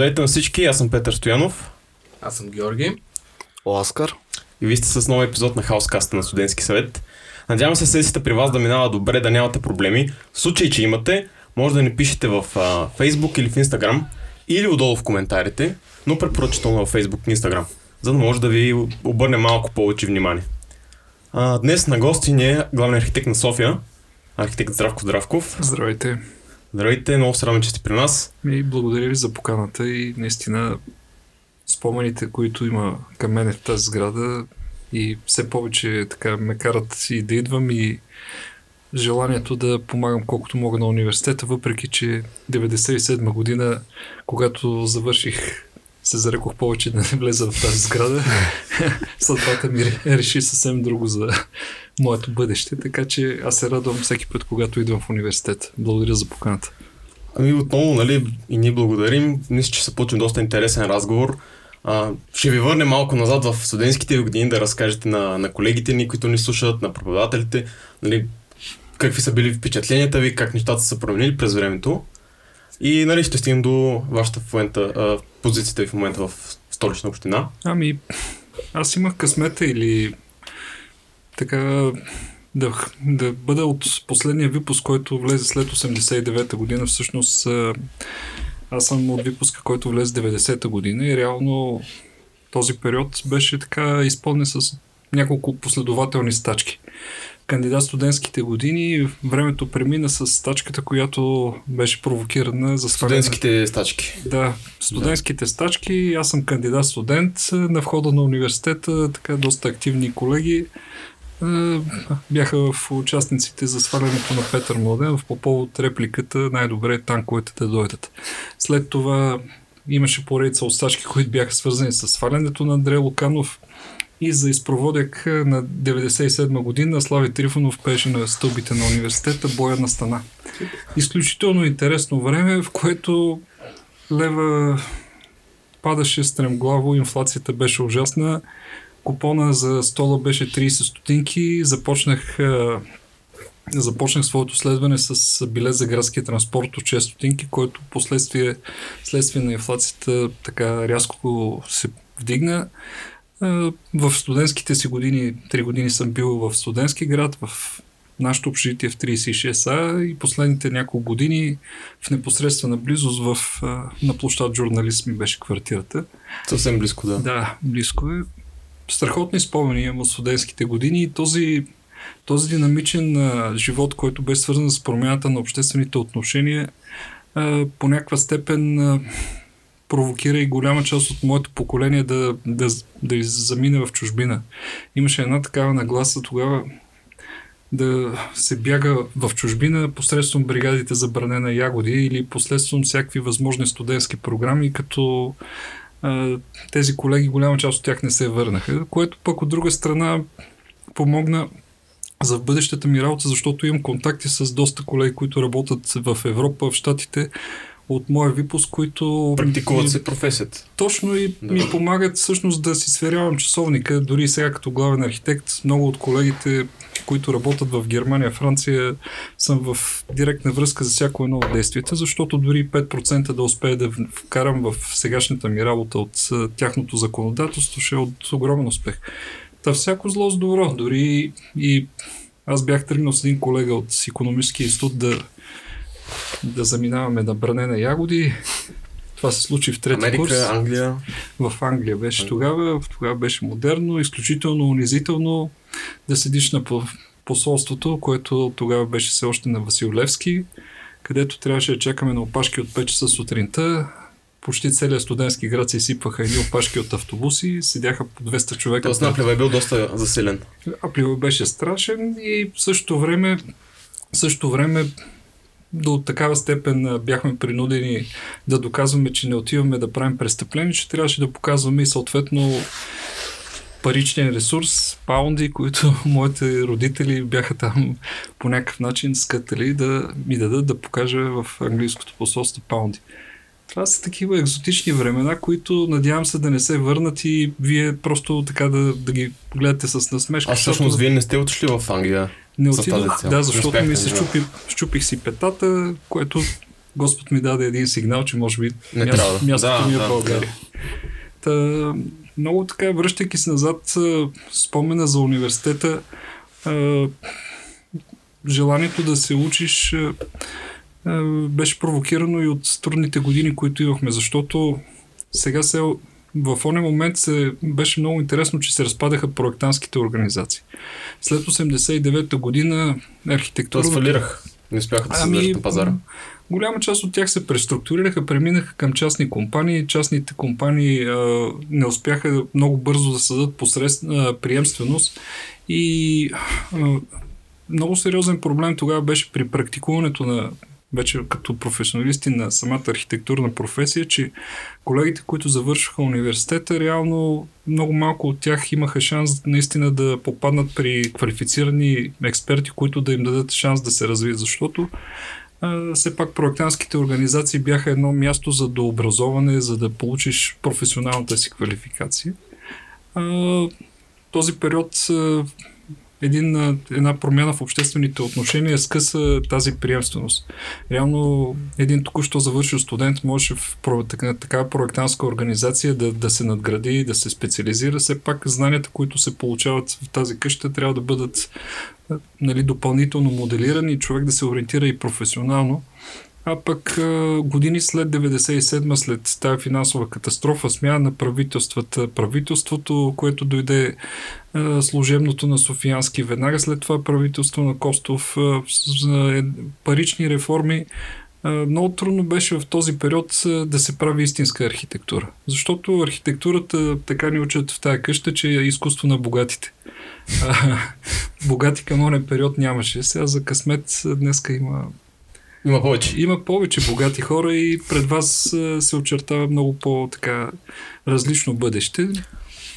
Здравейте на всички, аз съм Петър Стоянов. Аз съм Георги. Оскар. И вие сте с нов епизод на Хаускаста на Студентски съвет. Надявам се сесията при вас да минава добре, да нямате проблеми. В случай, че имате, може да ни пишете в а, Facebook или в Instagram, или отдолу в коментарите, но препоръчително в Facebook и Instagram, за да може да ви обърне малко повече внимание. А, днес на гости ни е главният архитект на София, архитект Здравко Здравков. Здравейте. Здравейте, много се радвам, че сте при нас. И благодаря ви за поканата и наистина спомените, които има към мене в тази сграда и все повече така ме карат и да идвам и желанието да помагам колкото мога на университета, въпреки че 97 година, когато завърших се зарекох повече да не влеза в тази сграда. Съдбата ми реши съвсем друго за моето бъдеще, така че аз се радвам всеки път, когато идвам в университет. Благодаря за поканата. Ами отново, нали, и ние благодарим. Мисля, че се получим доста интересен разговор. А, ще ви върнем малко назад в студентските години да разкажете на, на колегите ни, които ни слушат, на преподавателите, нали, какви са били впечатленията ви, как нещата са променили през времето. И нали, ще стигнем до вашата в момента, а, позицията ви в момента в столична община. Ами, аз имах късмета или така да, да бъда от последния випуск, който влезе след 89-та година. Всъщност аз съм от випуска, който влезе 90-та година и реално този период беше така изпълнен с няколко последователни стачки. Кандидат студентските години времето премина с стачката, която беше провокирана за сваляне. Студентските стачки. Да, студентските да. стачки. Аз съм кандидат студент на входа на университета, така доста активни колеги бяха в участниците за свалянето на Петър Младенов по повод репликата най-добре е танковете да дойдат. След това имаше поредица от стачки, които бяха свързани с свалянето на Андрея Луканов и за изпроводек на 97 година Слави Трифонов пеше на стълбите на университета Боя на стана. Изключително интересно време, в което лева падаше стремглаво, инфлацията беше ужасна, Купона за стола беше 30 стотинки. Започнах започнах своето следване с билет за градския транспорт от 6 стотинки, който последствие, следствие на инфлацията така рязко се вдигна. В студентските си години, 3 години съм бил в студентски град, в нашето общежитие в 36А и последните няколко години в непосредствена близост в, на площад журналист ми беше квартирата. Съвсем близко, да. Да, близко е страхотни спомени имам от студентските години и този, този динамичен а, живот, който беше свързан с промяната на обществените отношения, а, по някаква степен а, провокира и голяма част от моето поколение да, да, да замине в чужбина. Имаше една такава нагласа тогава да се бяга в чужбина посредством бригадите за бране на ягоди или посредством всякакви възможни студентски програми, като тези колеги, голяма част от тях не се върнаха, което пък от друга страна помогна за бъдещата ми работа, защото имам контакти с доста колеги, които работят в Европа, в Штатите, от моя випуск, които... Практикуват ми, се професията. Точно и да. ми помагат всъщност да си сверявам часовника. Дори сега като главен архитект, много от колегите, които работят в Германия, Франция, съм в директна връзка за всяко едно от действията, защото дори 5% да успея да вкарам в сегашната ми работа от тяхното законодателство, ще е от огромен успех. Та всяко зло с добро. Дори и аз бях тръгнал с един колега от економическия институт да да заминаваме на бране на ягоди. Това се случи в трети Америка, курс. Англия. В Англия беше тогава. Тогава беше модерно, изключително унизително да седиш на посолството, което тогава беше все още на Василевски, където трябваше да чакаме на опашки от 5 часа сутринта. Почти целият студентски град се изсипваха едни опашки от автобуси, седяха по 200 човека. Тоест Наплева е бил доста заселен. Аплива беше страшен и в същото време, в същото време до такава степен бяхме принудени да доказваме, че не отиваме да правим престъпление, че трябваше да показваме и съответно паричен ресурс, паунди, които моите родители бяха там по някакъв начин скътали да ми дадат да покажа в английското посолство паунди. Това са такива екзотични времена, които надявам се да не се върнат и вие просто така да, да ги гледате с насмешка. А всъщност защото... вие не сте отишли в Англия? Не отидох, да, защото ми се щупи, щупих си петата, което Господ ми даде един сигнал, че може би Не място, трябва да. мястото Да, ми е да, в България. Та, много така, връщайки се назад, спомена за университета, а, желанието да се учиш а, беше провокирано и от трудните години, които имахме, защото сега се в ония момент се, беше много интересно, че се разпадаха проектантските организации. След 89-та година архитектура... Това свалирах. Не успяха да се Ами, на пазара. Голяма част от тях се преструктурираха, преминаха към частни компании. Частните компании а, не успяха много бързо да създадат посред, а, приемственост и а, много сериозен проблем тогава беше при практикуването на вече като професионалисти на самата архитектурна професия, че колегите, които завършиха университета, реално много малко от тях имаха шанс наистина да попаднат при квалифицирани експерти, които да им дадат шанс да се развият, защото все пак проектантските организации бяха едно място за дообразоване, за да получиш професионалната си квалификация. Този период един, една промяна в обществените отношения скъса тази приемственост. Реално един току-що завършил студент може в такава проектантска организация да, да се надгради, да се специализира. Все пак знанията, които се получават в тази къща, трябва да бъдат нали, допълнително моделирани и човек да се ориентира и професионално. А пък години след 97 след тази финансова катастрофа, смяна на правителствата, правителството, което дойде служебното на Софиянски, веднага след това правителство на Костов, е, парични реформи, много трудно беше в този период да се прави истинска архитектура. Защото архитектурата така ни учат в тази къща, че е изкуство на богатите. Богати към онен период нямаше. Сега за късмет днеска има Има повече. има повече богати хора и пред вас се очертава много по-така различно бъдеще.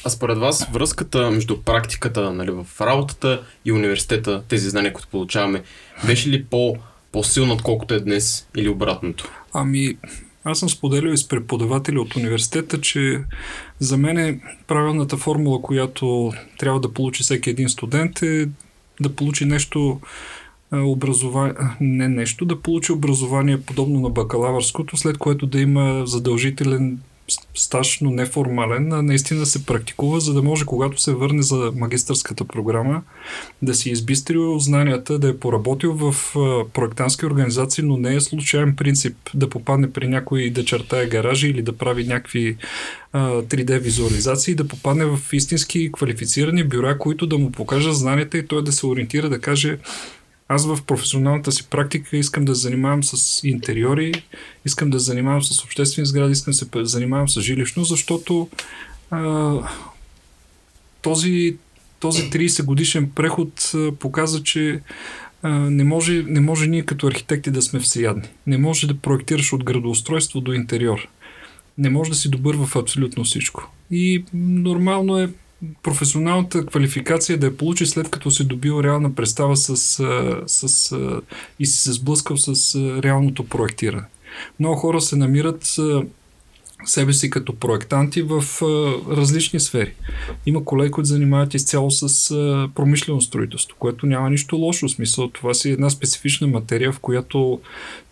А според вас връзката между практиката нали, в работата и университета, тези знания, които получаваме, беше ли по, по-силна, отколкото е днес или обратното? Ами, аз съм споделил и с преподаватели от университета, че за мен е правилната формула, която трябва да получи всеки един студент е да получи нещо образование, не нещо, да получи образование подобно на бакалавърското, след което да има задължителен стаж, но неформален, а наистина се практикува, за да може, когато се върне за магистърската програма, да си избистрил знанията, да е поработил в проектантски организации, но не е случайен принцип да попадне при някой да чертае гаражи или да прави някакви а, 3D визуализации, да попадне в истински квалифицирани бюра, които да му покажат знанията и той да се ориентира да каже аз в професионалната си практика искам да занимавам с интериори, искам да занимавам с обществени сгради, искам да се занимавам с жилищно, защото а, този, този 30 годишен преход а, показа, че а, не, може, не може ние като архитекти да сме всеядни. Не може да проектираш от градоустройство до интериор. Не може да си добър в абсолютно всичко. И нормално е професионалната квалификация да я получи след като си добил реална представа с, с, с, и си се сблъскал с реалното проектиране. Много хора се намират себе си като проектанти в а, различни сфери. Има колеги, които занимават изцяло с а, промишлено строителство, което няма нищо лошо. В смисъл, това си една специфична материя, в която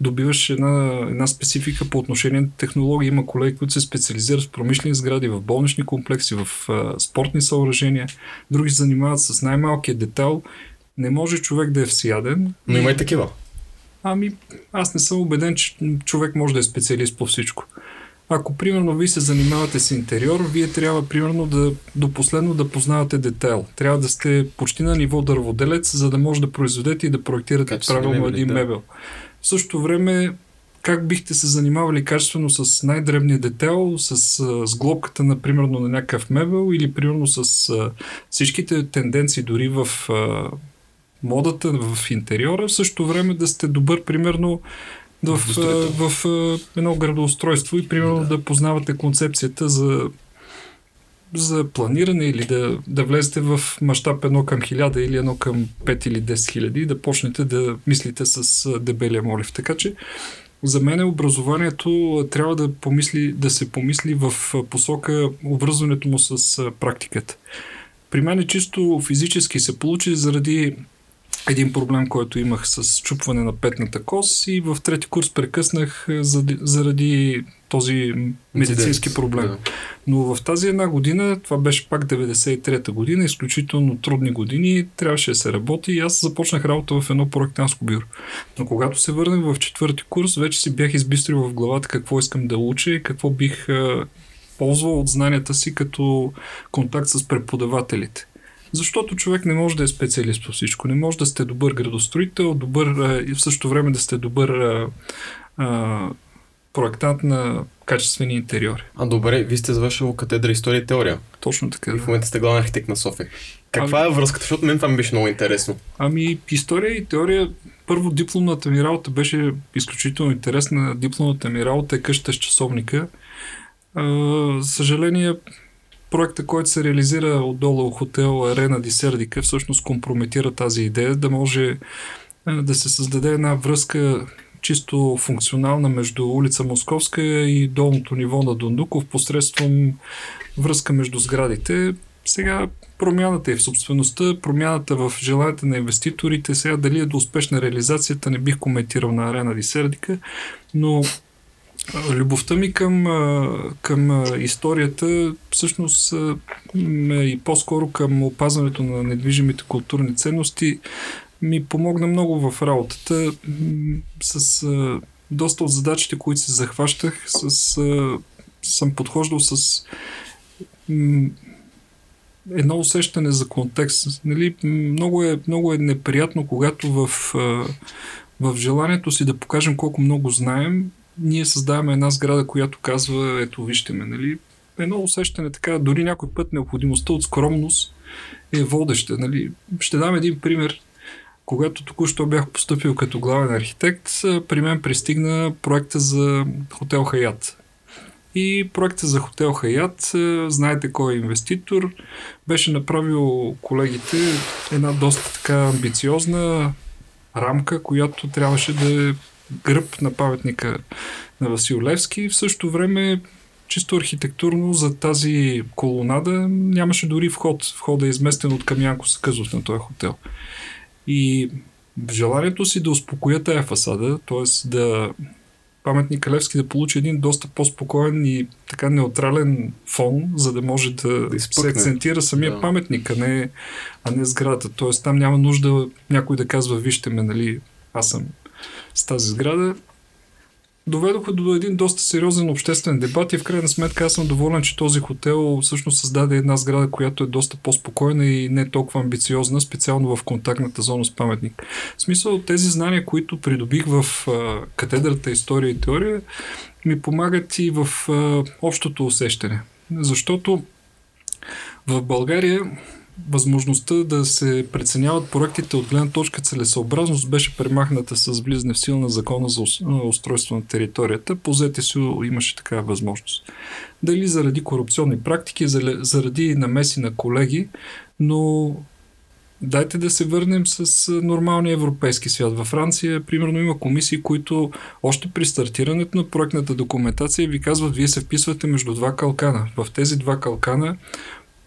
добиваш една, една специфика по отношение на технологии. Има колеги, които се специализират в промишлени сгради, в болнични комплекси, в а, спортни съоръжения. Други се занимават с най-малкия детал. Не може човек да е всеяден. Но има и такива. Ами, аз не съм убеден, че човек може да е специалист по всичко. Ако, примерно, вие се занимавате с интериор, вие трябва, примерно, да до последно да познавате детайл. Трябва да сте почти на ниво дърводелец, за да може да произведете и да проектирате Качествени правилно мебели, един да. мебел. В същото време, как бихте се занимавали качествено с най-дребния детайл, с а, сглобката, на, примерно, на някакъв мебел или, примерно, с а, всичките тенденции дори в а, модата, в интериора, в същото време да сте добър, примерно, в, В в, едно градоустройство и примерно да. Да. познавате концепцията за за планиране или да, да влезете в мащаб едно към 1000 или едно към 5 или 10 хиляди и да почнете да мислите с дебелия молив. Така че за мен образованието трябва да, помисли, да се помисли в посока обвързването му с практиката. При мен е чисто физически се получи заради един проблем, който имах с чупване на петната кос и в трети курс прекъснах заради, заради този медицински проблем. Да. Но в тази една година, това беше пак 93-та година, изключително трудни години, трябваше да се работи и аз започнах работа в едно проектанско бюро. Но когато се върнах в четвърти курс, вече си бях избистрил в главата какво искам да уча и какво бих ползвал от знанията си като контакт с преподавателите. Защото човек не може да е специалист по всичко. Не може да сте добър градостроител, добър и в същото време да сте добър а, а, проектант на качествени интериори. А добре, вие сте завършил катедра история и теория. Точно така. И в момента сте главен архитект на София. Каква ами... е връзката? Защото мен това ми беше много интересно. Ами, история и теория. Първо, дипломната ми работа беше изключително интересна. Дипломната ми работа е къща с часовника. А, съжаление, проекта, който се реализира отдолу хотел Арена Дисердика, всъщност компрометира тази идея да може да се създаде една връзка чисто функционална между улица Московска и долното ниво на Дондуков посредством връзка между сградите. Сега промяната е в собствеността, промяната в желанията на инвеститорите, сега дали е до успешна реализацията, не бих коментирал на Арена Дисердика, но Любовта ми към, към историята всъщност и по-скоро към опазването на недвижимите културни ценности ми помогна много в работата с доста от задачите, които се захващах, с, съм подхождал с едно усещане за контекст. Нали, много, е, много е неприятно, когато в, в желанието си да покажем колко много знаем, ние създаваме една сграда, която казва, ето вижте ме, нали? Едно усещане така, дори някой път необходимостта от скромност е водеща, нали? Ще дам един пример. Когато току-що бях поступил като главен архитект, при мен пристигна проекта за хотел Хаят. И проекта за хотел Хаят, знаете кой е инвеститор, беше направил колегите една доста така амбициозна рамка, която трябваше да е гръб на паметника на Васил Левски. В същото време чисто архитектурно за тази колонада нямаше дори вход. Входът е изместен от Камянко Съкъзов на този хотел. И желанието си да успокоя тая фасада, т.е. да паметник Левски да получи един доста по-спокоен и така неутрален фон, за да може да, да се акцентира самия да. паметник, а не, а не сградата. Тоест там няма нужда някой да казва, вижте ме, нали, аз съм с тази сграда, доведоха до един доста сериозен обществен дебат и в крайна сметка аз съм доволен, че този хотел всъщност създаде една сграда, която е доста по-спокойна и не толкова амбициозна, специално в контактната зона с паметник. В смисъл тези знания, които придобих в а, катедрата история и теория, ми помагат и в а, общото усещане. Защото в България възможността да се преценяват проектите от гледна точка целесъобразност беше премахната с влизане в сила на закона за устройство на територията. По ЗТСУ имаше такава възможност. Дали заради корупционни практики, заради намеси на колеги, но дайте да се върнем с нормалния европейски свят. Във Франция, примерно, има комисии, които още при стартирането на проектната документация ви казват, вие се вписвате между два калкана. В тези два калкана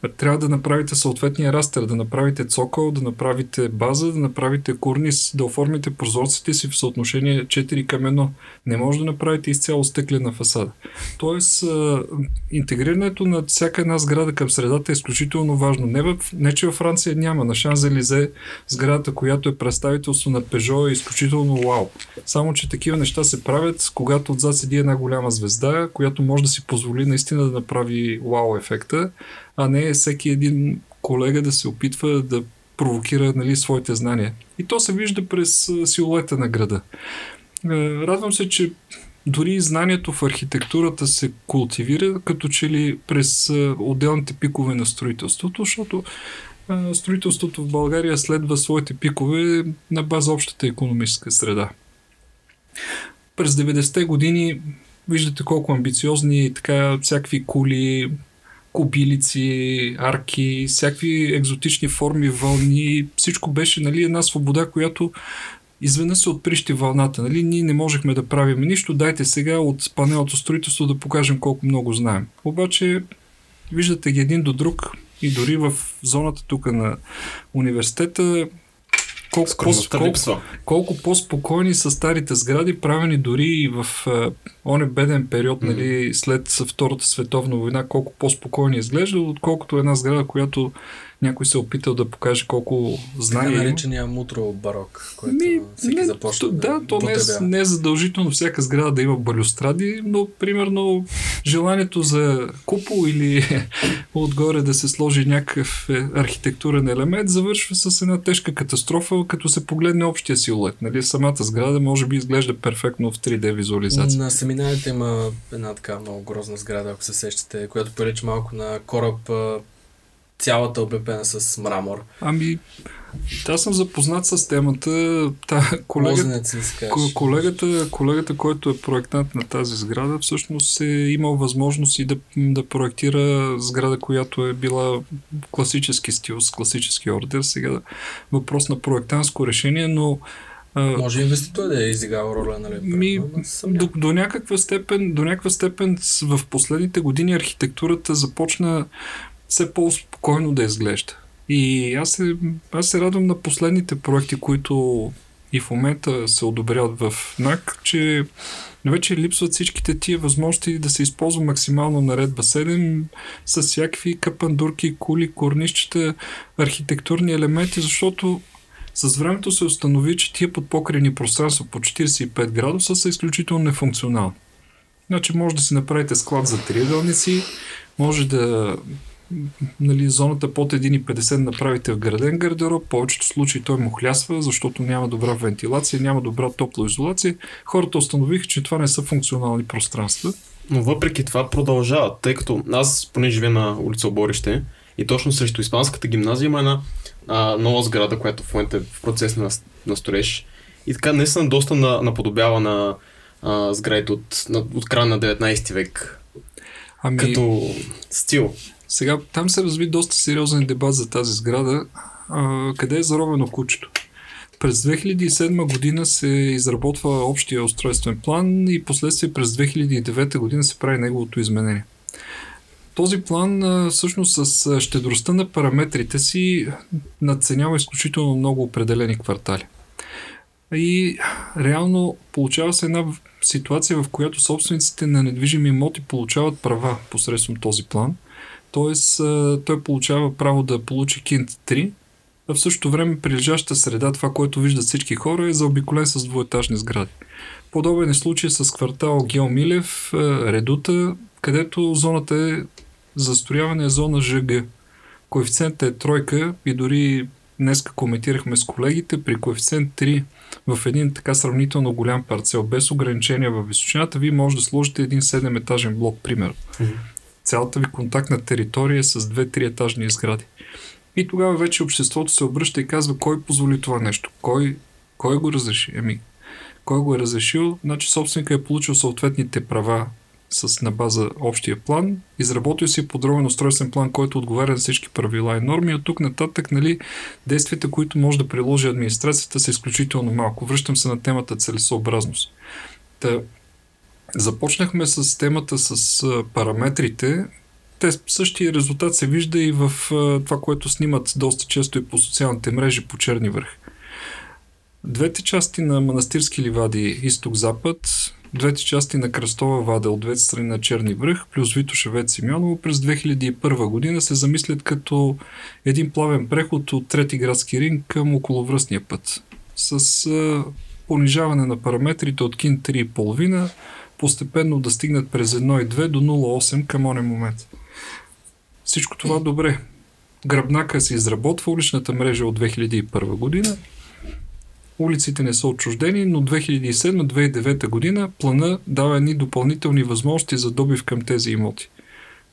трябва да направите съответния растер, да направите цокол, да направите база, да направите курнис, да оформите прозорците си в съотношение 4 към 1. Не може да направите изцяло стеклена фасада. Тоест, интегрирането на всяка една сграда към средата е изключително важно. Не, в, не че във Франция няма. На Шанзелизе сградата, която е представителство на Пежо е изключително вау. Само, че такива неща се правят, когато отзад седи една голяма звезда, която може да си позволи наистина да направи вау ефекта а не всеки един колега да се опитва да провокира нали, своите знания. И то се вижда през силуета на града. Радвам се, че дори знанието в архитектурата се култивира, като че ли през отделните пикове на строителството, защото строителството в България следва своите пикове на база общата економическа среда. През 90-те години виждате колко амбициозни така всякакви кули, кобилици, арки, всякакви екзотични форми, вълни. Всичко беше нали, една свобода, която изведнъж се отприщи вълната. Нали? Ние не можехме да правим нищо, дайте сега от панелното строителство да покажем колко много знаем. Обаче, виждате ги един до друг и дори в зоната тук на университета колко, по, Скромността липсва. колко по-спокойни са старите сгради, правени дори и в а, оне беден период, Мгм. нали, след Втората световна война, колко по-спокойни изглежда, отколкото една сграда, която някой се е опитал да покаже колко Така знания има. наречения мутро барок, който Ми, всеки не, започва то, да, то не е, не е задължително всяка сграда да има балюстради, но примерно желанието за купол или отгоре да се сложи някакъв е, архитектурен елемент завършва с една тежка катастрофа, като се погледне общия силует. Нали? Самата сграда може би изглежда перфектно в 3D визуализация. На семинарите има една така много грозна сграда, ако се сещате, която прилича малко на кораб, цялата облепена с мрамор. Ами, аз съм запознат с темата. Та, колегата? Колегата, колегата, който е проектант на тази сграда, всъщност е имал възможност и да, да проектира сграда, която е била класически стил, с класически ордер. Сега въпрос на проектантско решение, но а, Може инвеститор да е изиграл роля, нали? ми, до, до, някаква степен, до някаква степен в последните години архитектурата започна все по-спокойно да изглежда. И аз се, аз се радвам на последните проекти, които и в момента се одобряват в НАК, че вече липсват всичките тия възможности да се използва максимално наредба 7 с всякакви капандурки, кули, корнищчета, архитектурни елементи, защото с времето се установи, че тия подпокрени пространства по 45 градуса са изключително нефункционални. Значи може да си направите склад за триъгълници, може да нали, зоната под 1,50 направите в граден гардероб, в повечето случаи той му хлясва, защото няма добра вентилация, няма добра топлоизолация. Хората установиха, че това не са функционални пространства. Но въпреки това продължават, тъй като аз поне живея на улица Оборище и точно срещу Испанската гимназия има една а, нова сграда, която в момента е в процес на, на строеж. И така наистина доста на, наподобява на а, сградите от, на, от края на 19 век. Ами, Като стил. Сега там се разви доста сериозен дебат за тази сграда. А, къде е заровено кучето? През 2007 година се изработва общия устройствен план и последствие през 2009 година се прави неговото изменение. Този план всъщност с щедростта на параметрите си надценява изключително много определени квартали. И реално получава се една ситуация, в която собствениците на недвижими имоти получават права посредством този план. Тоест, той получава право да получи кинт 3, а в същото време прилежаща среда, това, което виждат всички хора, е заобиколен с двуетажни сгради. Подобен е случай с квартал Гео Милев, Редута, където зоната е застрояване е зона ЖГ. Коефициентът е тройка и дори днеска коментирахме с колегите, при коефициент 3 в един така сравнително голям парцел, без ограничения във височината, вие може да сложите един 7-етажен блок, примерно. Цялата ви контактна територия с 2-3 етажни сгради. И тогава вече обществото се обръща и казва кой позволи това нещо, кой, кой го разреши. Еми, кой го е разрешил, значи собственика е получил съответните права с, на база общия план, изработил си подробен устройствен план, който отговаря на всички правила и норми. От тук нататък, нали, действията, които може да приложи администрацията, са изключително малко. Връщам се на темата целесообразност. Та, започнахме с темата с параметрите. Те същия резултат се вижда и в това, което снимат доста често и по социалните мрежи по Черни върх. Двете части на Манастирски ливади изток-запад, двете части на Кръстова вада от двете страни на Черни връх, плюс Витошевец Симеоново през 2001 година се замислят като един плавен преход от трети градски ринг към околовръстния път. С понижаване на параметрите от кин 3,5 постепенно да стигнат през 1,2 до 0,8 към онен момент. Всичко това добре. Гръбнака се изработва уличната мрежа от 2001 година. Улиците не са отчуждени, но 2007-2009 година плана дава едни допълнителни възможности за добив към тези имоти.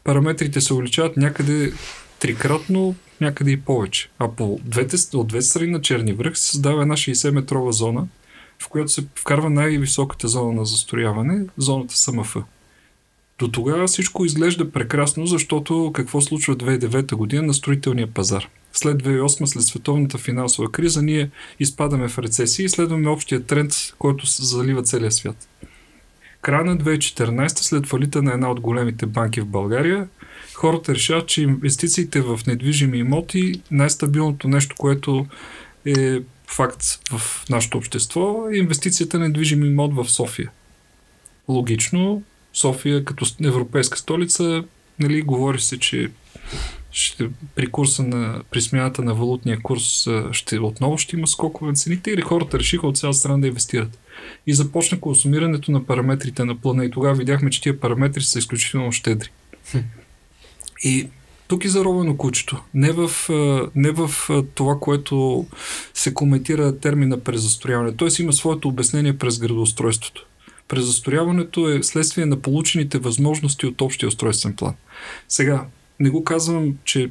Параметрите се увеличават някъде трикратно, някъде и повече. А по двете, от двете страни на Черни връх се създава една 60-метрова зона, в която се вкарва най-високата зона на застрояване, зоната СМФ. До тогава всичко изглежда прекрасно, защото какво случва 2009 година на строителния пазар. След 2008, след световната финансова криза, ние изпадаме в рецесия и следваме общия тренд, който залива целия свят. Края на 2014, след фалита на една от големите банки в България, хората решават, че инвестициите в недвижими имоти най-стабилното нещо, което е факт в нашето общество е инвестицията на недвижим имот в София. Логично, София като европейска столица, нали, говори се, че ще, при курса на, при смяната на валутния курс ще, отново ще има скокове на цените или хората решиха от цяла страна да инвестират. И започна консумирането на параметрите на плана и тогава видяхме, че тия параметри са изключително щедри. И тук е заровено кучето. Не в, не в това, което се коментира термина презастрояване. Тоест има своето обяснение през градоустройството. Презастрояването е следствие на получените възможности от общия устройствен план. Сега, не го казвам, че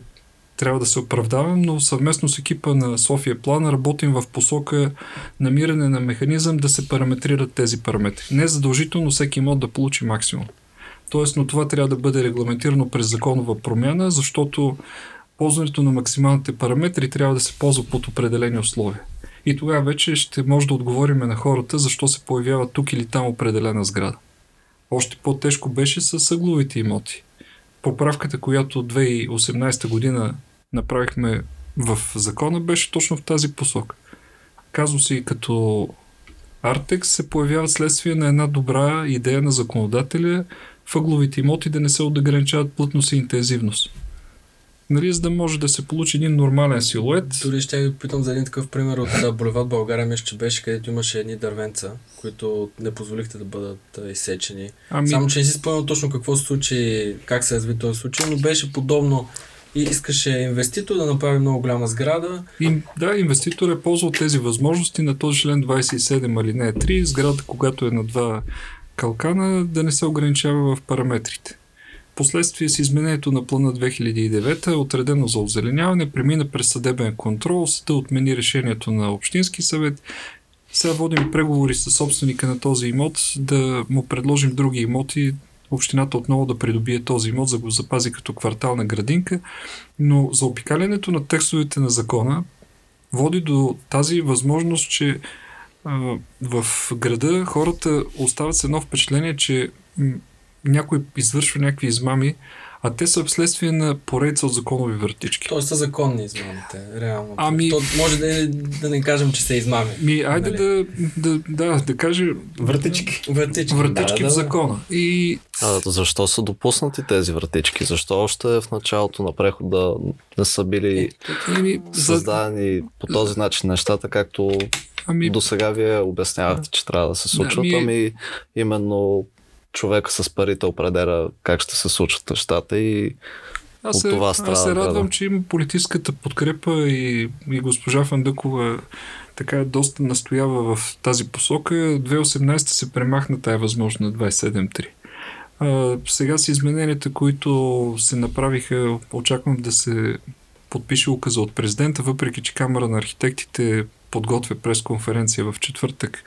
трябва да се оправдавам, но съвместно с екипа на София План работим в посока намиране на механизъм да се параметрират тези параметри. Не е задължително всеки имот да получи максимум. Тоест, но това трябва да бъде регламентирано през законова промяна, защото ползването на максималните параметри трябва да се ползва под определени условия. И тогава вече ще може да отговорим на хората защо се появява тук или там определена сграда. Още по-тежко беше с съгловите имоти. Поправката, която 2018 година направихме в закона, беше точно в тази посока. Казуси като Артекс се появява следствие на една добра идея на законодателя въгловите имоти да не се отграничават плътност и интензивност. Нали, за да може да се получи един нормален силует. Дори ще ви питам за един такъв пример от Боливат България, мисля, че беше, където имаше едни дървенца, които не позволихте да бъдат изсечени. Ами... Само, че не си спомням точно какво се случи, как се разви този случай, но беше подобно и искаше инвеститор да направи много голяма сграда. И, да, инвеститор е ползвал тези възможности на този член 27 алинея 3, сграда, когато е на два калкана, да не се ограничава в параметрите. Последствие с изменението на плана 2009 е отредено за озеленяване, премина през съдебен контрол, съда отмени решението на Общински съвет. Сега водим преговори с собственика на този имот да му предложим други имоти, общината отново да придобие този имот, за да го запази като квартална градинка, но за опикалянето на текстовете на закона води до тази възможност, че в града хората остават с едно впечатление, че някой извършва някакви измами, а те са вследствие на поредица от законови въртички. Тоест са законни измамите, реално. Ами... То, може да, да не кажем, че са измами. Ми, айде нали? да, да, да, да кажем... Въртички. Въртички, въртички да, в закона. И... А, защо са допуснати тези въртички? Защо още в началото на прехода не са били е, създадени по този начин нещата, както Ами... До сега вие обяснявахте, че трябва да се случват, ами... ами именно човека с парите определя как ще се случат нещата и аз се, от това страда. Аз се радвам, да. че има политическата подкрепа и, и госпожа Фандъкова така доста настоява в тази посока. 2018 се премахна тая възможност на 27.3. А, сега с измененията, които се направиха, очаквам да се подпише указа от президента, въпреки че Камера на архитектите подготвя пресконференция в четвъртък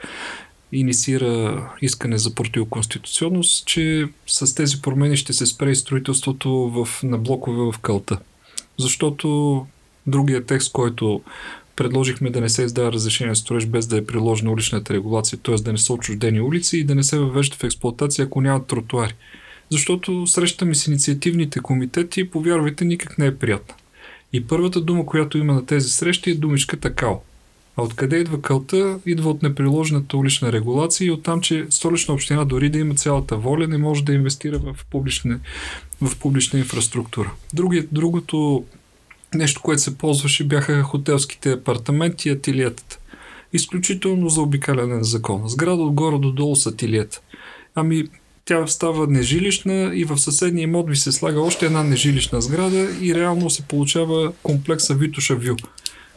инициира искане за противоконституционност, че с тези промени ще се спре строителството в, на блокове в кълта. Защото другия текст, който предложихме да не се издава разрешение строеж без да е приложена уличната регулация, т.е. да не са отчуждени улици и да не се въвежда в експлуатация, ако нямат тротуари. Защото срещаме с инициативните комитети, повярвайте, никак не е приятна. И първата дума, която има на тези срещи е думичката КАО. А откъде идва кълта? Идва от неприложената улична регулация и оттам, че столична община дори да има цялата воля, не може да инвестира в публична, в публична инфраструктура. Други, другото нещо, което се ползваше, бяха хотелските апартаменти и ателиетата. Изключително за обикаляне на закона. Сграда отгоре до долу с ателиета. Ами, тя става нежилищна и в съседния имот ви се слага още една нежилищна сграда и реално се получава комплекса Витоша Вю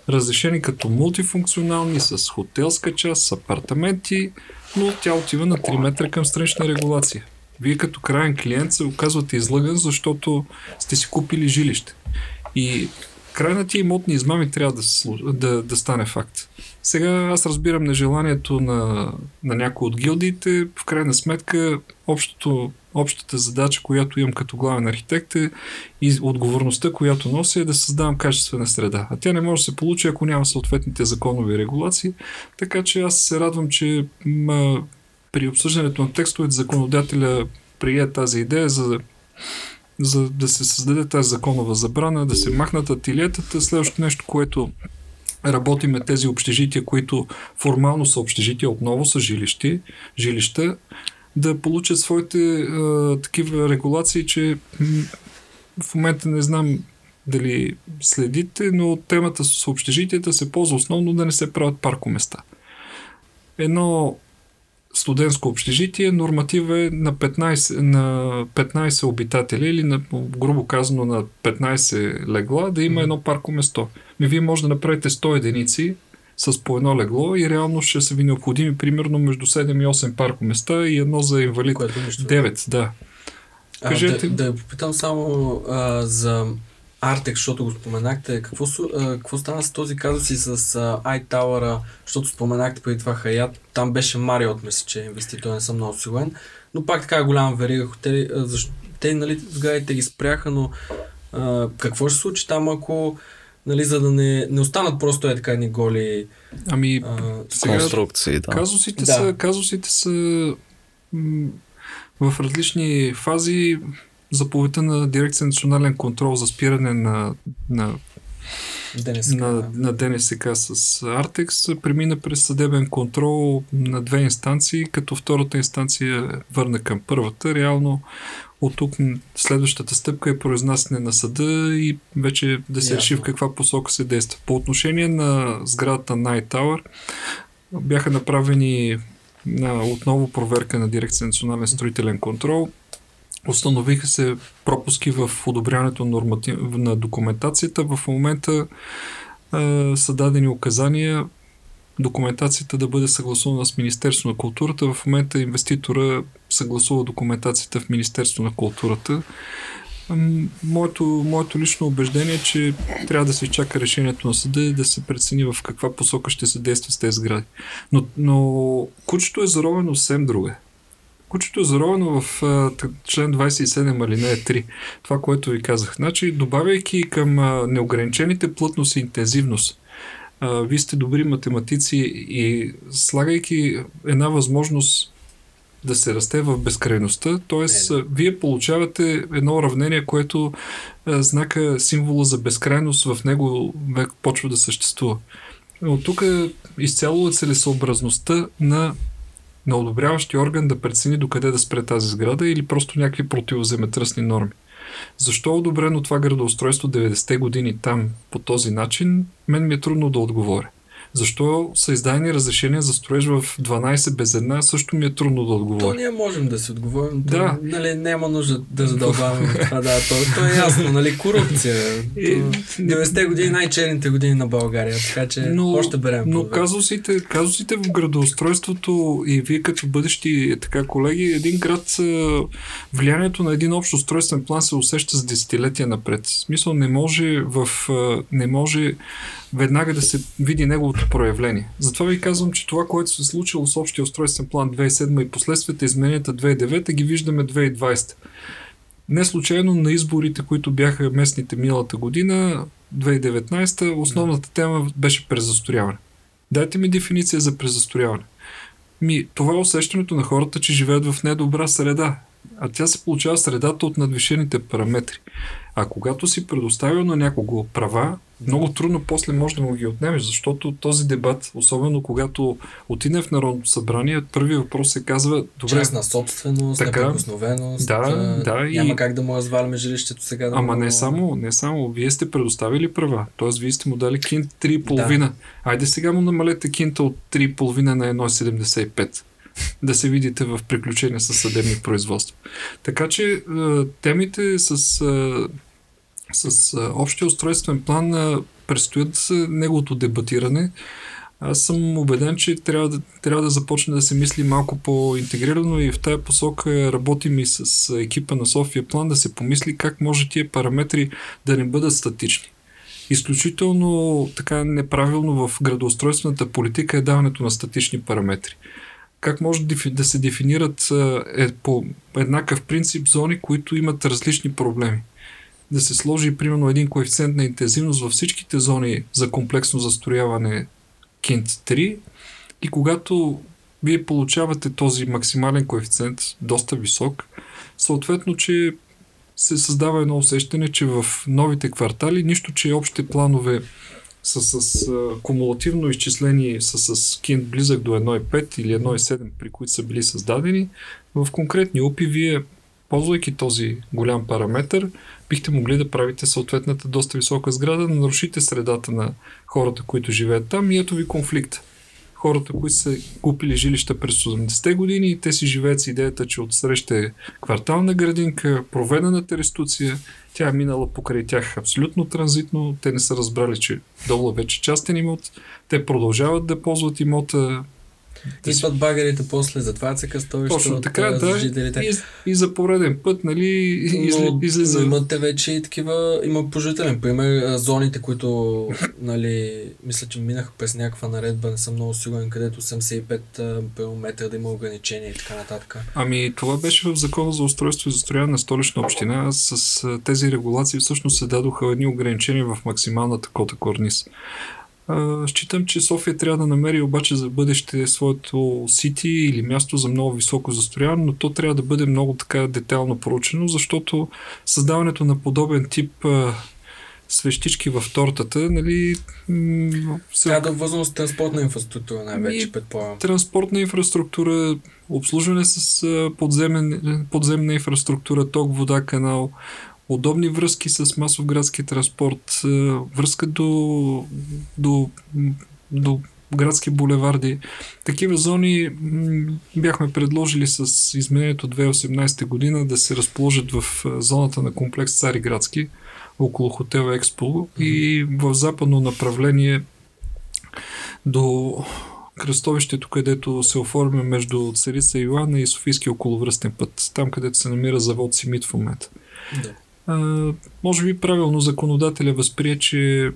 разрешени като мултифункционални, с хотелска част, с апартаменти, но тя отива на 3 метра към странична регулация. Вие като крайен клиент се оказвате излъган, защото сте си купили жилище. И край на тия имотни измами трябва да, да, да стане факт. Сега аз разбирам нежеланието на, на някои от гилдиите. В крайна сметка общото общата задача, която имам като главен архитект е и отговорността, която нося е да създавам качествена среда. А тя не може да се получи, ако няма съответните законови регулации. Така че аз се радвам, че ма, при обсъждането на текстовете законодателя прие тази идея за за да се създаде тази законова забрана, да се махнат атилетата. Следващото нещо, което работиме тези общежития, които формално са общежития, отново са жилищи, жилища, да получат своите а, такива регулации, че в момента не знам дали следите, но темата с общежитията се ползва основно да не се правят паркоместа. Едно студентско общежитие, норматив е на 15, на 15 обитатели или на, грубо казано на 15 легла да има едно парко место. Ми вие може да направите 100 единици с по едно легло и реално ще са ви необходими примерно между 7 и 8 парко места и едно за инвалид. Което 9, да. Кажете... А, да, да попитам само а, за Артек, защото го споменахте. Какво, какво стана с този казус и с iTower, защото споменахте преди това Хаят. Там беше Мариот, мисля, че инвеститор, не съм много сигурен. Но пак така голяма верига хотели. Защо, те, нали, сградите ги спряха, но а, какво ще се случи там, ако нали, за да не, не останат просто е така едни голи ами, а, сега, конструкции. Да. Казусите, да. Са, казусите са м- в различни фази заповедта на Дирекция национален контрол за спиране на, на ДНСК. На, на ДНСК с Артекс премина през съдебен контрол на две инстанции, като втората инстанция върна към първата. Реално от тук следващата стъпка е произнасяне на съда и вече да се реши в каква посока се действа. По отношение на сградата Night Tower бяха направени на отново проверка на Дирекция национален строителен контрол. Установиха се пропуски в одобряването на, норматив... на документацията. В момента е, са дадени указания документацията да бъде съгласувана с Министерство на културата. В момента инвеститора съгласува документацията в Министерство на културата. Моето, моето лично убеждение е, че трябва да се изчака решението на съда и да се прецени в каква посока ще се действа с тези сгради. Но, но кучето е заровено съвсем друга. Кучето е заровено в а, член 27 алинея 3. Това, което ви казах. Значи, добавяйки към а, неограничените плътност и интензивност, а, вие сте добри математици и слагайки една възможност да се расте в безкрайността, т.е. вие получавате едно уравнение, което а, знака символа за безкрайност в него почва да съществува. От тук изцяло е целесообразността на на одобряващия орган да прецени докъде да спре тази сграда или просто някакви противоземетръсни норми. Защо е одобрено това градоустройство 90-те години там по този начин, мен ми е трудно да отговоря. Защо са издадени разрешения за строеж в 12 без една, също ми е трудно да отговоря. То ние можем да си отговорим. Да. То, нали, няма нужда да задълбаваме това. Да, то, то е ясно, нали, корупция. 90-те години най-черните години на България, така че но, още берем. Но казусите, казусите в градоустройството и вие като бъдещи така колеги, един град, влиянието на един общ устройствен план се усеща с десетилетия напред. В смисъл не може в, не може веднага да се види неговото проявление. Затова ви казвам, че това, което се е случило с общия устройствен план 2007 и последствията измененията 2009, ги виждаме 2020. Не случайно на изборите, които бяха местните миналата година, 2019, основната тема беше презасторяване. Дайте ми дефиниция за презасторяване. Ми, това е усещането на хората, че живеят в недобра среда. А тя се получава средата от надвишените параметри. А когато си предоставил на някого права, много трудно после може да му ги отнемеш, защото този дебат, особено когато отиде в Народното събрание, първият въпрос се казва добре. Частна собственост, така, неприкосновеност. Да, да. Няма и... как да му разваляме жилището сега. Да Ама му... не само, не само. Вие сте предоставили права. Тоест, вие сте му дали кинт 3,5. Да. Айде сега му намалете кинта от 3,5 на 1,75 да се видите в приключения с съдебни производства. Така че темите с с а, общия устройствен план а, предстоят неговото дебатиране. Аз съм убеден, че трябва да, трябва да започне да се мисли малко по-интегрирано и в тая посока работим и с екипа на София План да се помисли как може тия параметри да не бъдат статични. Изключително така неправилно в градоустройствената политика е даването на статични параметри. Как може да се дефинират е, по еднакъв принцип зони, които имат различни проблеми? Да се сложи примерно един коефициент на интензивност във всичките зони за комплексно застрояване кинт 3 и когато вие получавате този максимален коефициент, доста висок, съответно, че се създава едно усещане, че в новите квартали, нищо, че общите планове са с а, кумулативно изчисление, са с кинт близък до 1,5 или 1,7, при които са били създадени, в конкретни упи вие, ползвайки този голям параметр, бихте могли да правите съответната доста висока сграда, да нарушите средата на хората, които живеят там. И ето ви конфликт. Хората, които са купили жилища през 80-те години те си живеят с идеята, че отсреща е квартална градинка, проведената реституция, тя е минала покрай тях абсолютно транзитно, те не са разбрали, че долу вече частен имот, те продължават да ползват имота Идват багерите после, затварят се къстовища Точно така, да. И, и, за пореден път, нали, изли, излиза. Имате вече и такива, има положителен пример, зоните, които, нали, мисля, че минаха през някаква наредба, не съм много сигурен, където 85 метра да има ограничения и така нататък. Ами, това беше в закона за устройство и застрояване на столична община. С тези регулации всъщност се дадоха едни ограничения в максималната кота корнис. Считам, че София трябва да намери обаче за бъдеще своето сити или място за много високо застрояване, но то трябва да бъде много така детайлно проучено, защото създаването на подобен тип а, свещички в тортата, нали... Се... Трябва да вързано с транспортна инфраструктура най-вече, предполагам. Транспортна инфраструктура, обслужване с подземен, подземна инфраструктура, ток, вода, канал, удобни връзки с масов градски транспорт, е, връзка до, до, до градски булеварди. Такива зони бяхме предложили с изменението 2018 година да се разположат в е, зоната на комплекс Цари градски, около хотел Експо mm-hmm. и в западно направление до кръстовището, където се оформя между Царица Йоанна и Софийския околовръстен път, там където се намира завод Симит в момента. Да може би правилно законодателя възприе, че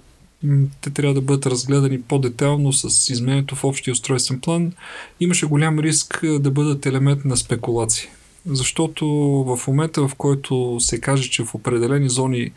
те трябва да бъдат разгледани по-детално с изменението в общия устройствен план. Имаше голям риск да бъдат елемент на спекулации. Защото в момента, в който се каже, че в определени зони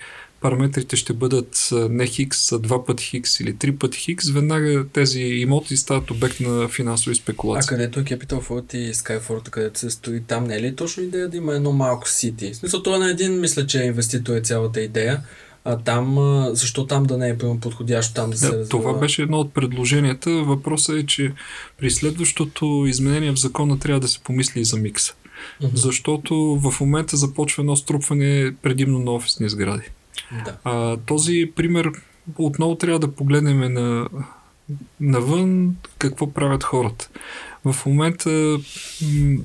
параметрите ще бъдат не хикс, а два пъти хикс или три пъти хикс, веднага тези имоти стават обект на финансови спекулации. А където е Capital Fort и Skyfort, където се стои там, не е ли точно идея да има едно малко сити? В смисъл, това на един, мисля, че инвеститор е цялата идея. А там, защо там да не е подходящо там да, да се развива? Това беше едно от предложенията. Въпросът е, че при следващото изменение в закона трябва да се помисли и за микса. Uh-huh. Защото в момента започва едно струпване предимно на офисни сгради. Да. А, този пример отново трябва да погледнем на, навън какво правят хората. В момента м-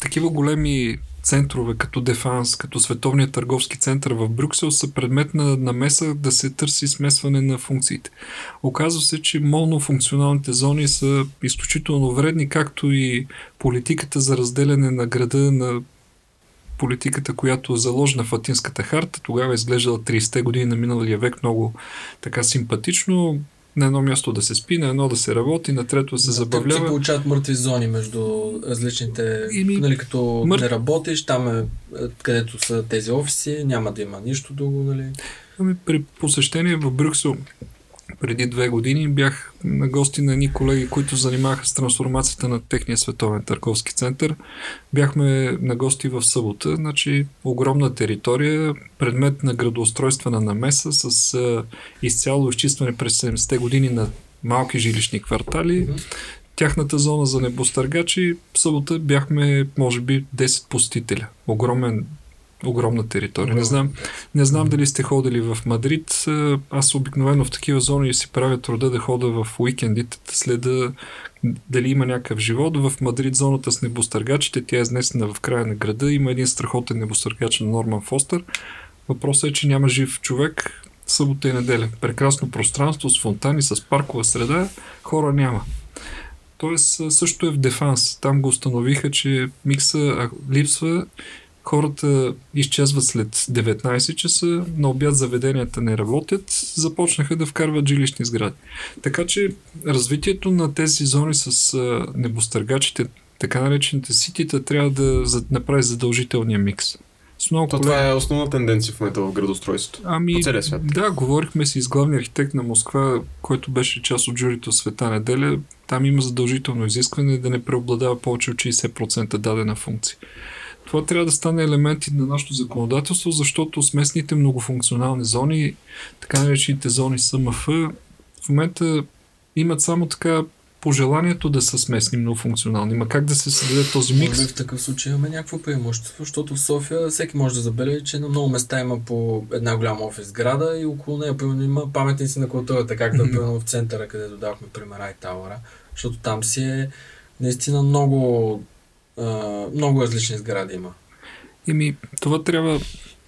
такива големи центрове, като Дефанс, като Световния търговски център в Брюксел са предмет на намеса да се търси смесване на функциите. Оказва се, че монофункционалните зони са изключително вредни, както и политиката за разделяне на града на политиката, която е заложена в Атинската харта. Тогава е изглеждала 30-те години на миналия век много така симпатично. На едно място да се спи, на едно да се работи, на трето да се забавлява. Те получават мъртви зони между различните, ми... нали, като Мър... не работиш, там е, където са тези офиси, няма да има нищо друго, нали? Ами, при посещение в Брюксел преди две години бях на гости на едни колеги, които занимаваха с трансформацията на техния световен търговски център. Бяхме на гости в събота, значи огромна територия, предмет на градоустройствена намеса с а, изцяло изчистване през 70-те години на малки жилищни квартали. Тяхната зона за небостъргачи, в събота бяхме, може би, 10 посетителя. Огромен огромна територия. Не знам, не знам дали сте ходили в Мадрид. Аз обикновено в такива зони си правя труда да хода в уикендите, да следа дали има някакъв живот. В Мадрид зоната с небостъргачите, тя е изнесена в края на града. Има един страхотен небостъргач на Норман Фостер. Въпросът е, че няма жив човек събота и неделя. Прекрасно пространство с фонтани, с паркова среда, хора няма. Тоест също е в Дефанс. Там го установиха, че микса липсва хората изчезват след 19 часа, на обяд заведенията не работят, започнаха да вкарват жилищни сгради. Така че развитието на тези зони с небостъргачите, така наречените ситита, трябва да направи задължителния микс. С много То, колег... Това е основна тенденция в момента в градостройството. Ами, по целия свят. Да, говорихме си с главния архитект на Москва, който беше част от журито Света неделя. Там има задължително изискване да не преобладава повече от 60% дадена функция. Това трябва да стане елемент и на нашето законодателство, защото смесните многофункционални зони, така наречените зони СМФ, в момента имат само така пожеланието да са смесни многофункционални. Ма как да се създаде този микс? Може би в такъв случай имаме някакво преимущество, защото в София всеки може да забележи, че на много места има по една голяма офис сграда и около нея примерно има паметници на културата, както mm-hmm. примерно в центъра, където давахме пример Айтауъра, защото там си е наистина много, много различни сгради има. Еми, това трябва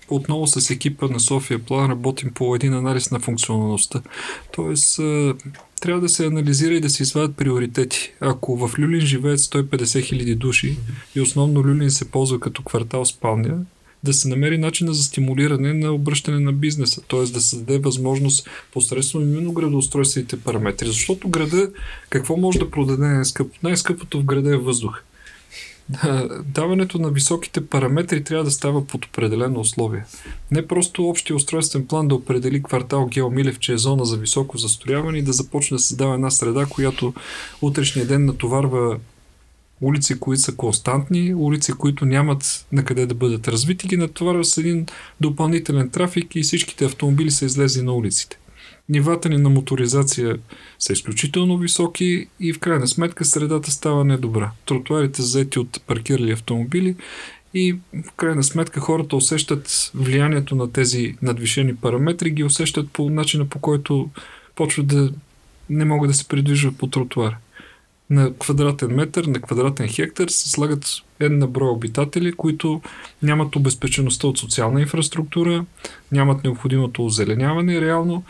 отново с екипа на София План работим по един анализ на функционалността. Тоест, трябва да се анализира и да се извадят приоритети. Ако в Люлин живеят 150 хиляди души и основно Люлин се ползва като квартал спалня, да се намери начин за стимулиране на обръщане на бизнеса, т.е. да се даде възможност посредством именно градоустройствените параметри. Защото града, какво може да продаде най-скъпо? Най-скъпото в града е въздух даването на високите параметри трябва да става под определено условие. Не просто общия устройствен план да определи квартал Геомилев, че е зона за високо застрояване и да започне да създава една среда, която утрешния ден натоварва улици, които са константни, улици, които нямат на къде да бъдат развити, ги натоварва с един допълнителен трафик и всичките автомобили са излезли на улиците. Нивата ни на моторизация са изключително високи и в крайна сметка средата става недобра. Тротуарите заети от паркирали автомобили и в крайна сметка хората усещат влиянието на тези надвишени параметри, ги усещат по начина по който почват да не могат да се придвижват по тротуара. На квадратен метър, на квадратен хектар се слагат една брой обитатели, които нямат обезпечеността от социална инфраструктура, нямат необходимото озеленяване реално,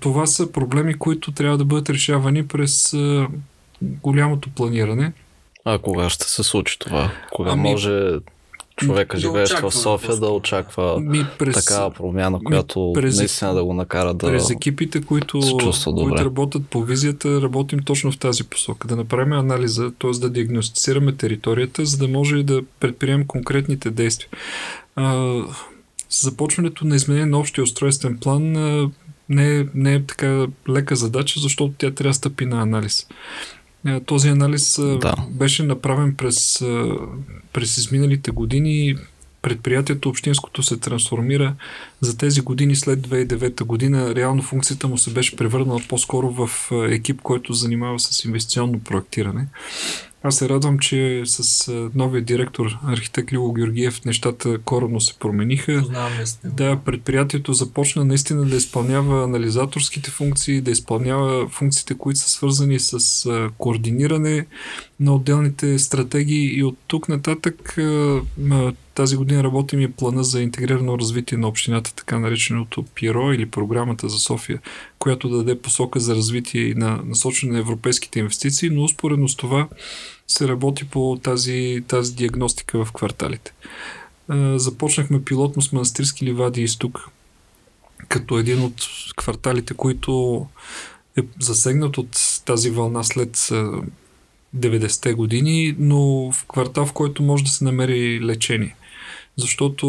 това са проблеми, които трябва да бъдат решавани през е, голямото планиране. А кога ще се случи това? Кога ами, може човека, да живеещ в София, да очаква ми през, такава промяна, която през, наистина да го накара да През екипите, които, които работят по визията, работим точно в тази посока. Да направим анализа, т.е. да диагностицираме територията, за да може да предприемем конкретните действия. А, започването на изменение на общия устройствен план не е, не е така лека задача, защото тя трябва да стъпи на анализ. Е, този анализ да. беше направен през, през изминалите години. Предприятието общинското се трансформира за тези години след 2009 година. Реално функцията му се беше превърнала по-скоро в екип, който занимава с инвестиционно проектиране. Аз се радвам, че с новия директор, архитект Лило Георгиев, нещата коренно се промениха. Да, предприятието започна наистина да изпълнява анализаторските функции, да изпълнява функциите, които са свързани с координиране на отделните стратегии и от тук нататък тази година работим и плана за интегрирано развитие на общината, така нареченото ПИРО или програмата за София, която да даде посока за развитие и на насочване на европейските инвестиции, но успоредно с това се работи по тази, тази диагностика в кварталите. Започнахме пилотно с манастирски ливади изток, като един от кварталите, които е засегнат от тази вълна след 90-те години, но в квартал, в който може да се намери лечение. Защото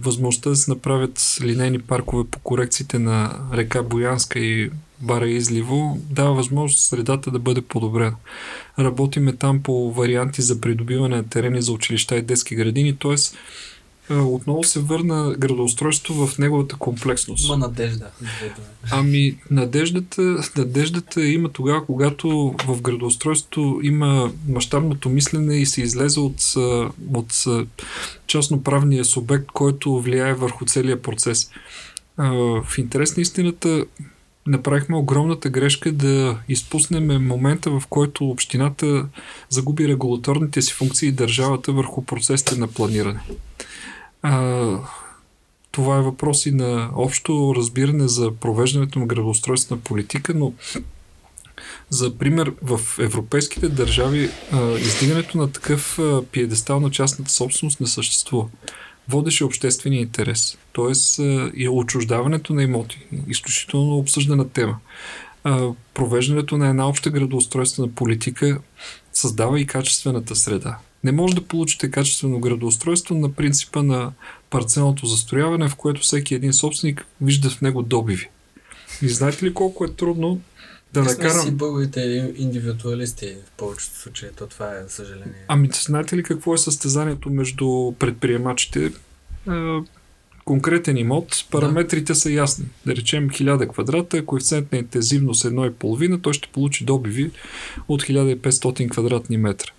възможността да се направят линейни паркове по корекциите на река Боянска и Бара Изливо дава възможност средата да бъде подобрена. Работиме там по варианти за придобиване на терени за училища и детски градини, т.е отново се върна градоустройство в неговата комплексност. Ма надежда. Ами, надеждата, надеждата има тогава, когато в градоустройството има мащабното мислене и се излезе от, от частноправния субект, който влияе върху целия процес. В интерес на истината, направихме огромната грешка да изпуснем момента, в който общината загуби регулаторните си функции и държавата върху процесите на планиране. А, това е въпрос и на общо разбиране за провеждането на градоустройствена политика, но за пример, в европейските държави а, издигането на такъв пиедестал на частната собственост не съществува. Водеше обществения интерес, т.е. и отчуждаването на имоти, изключително обсъждана тема. А, провеждането на една обща градоустройствена политика създава и качествената среда. Не може да получите качествено градоустройство на принципа на парцелното застрояване, в което всеки един собственик вижда в него добиви. И знаете ли колко е трудно да накарам... си българите индивидуалисти в повечето случаи, то това е съжаление. Ами, знаете ли какво е състезанието между предприемачите? конкретен имот, параметрите да. са ясни. Да речем 1000 квадрата, коефициент на интензивност 1,5, той ще получи добиви от 1500 квадратни метра.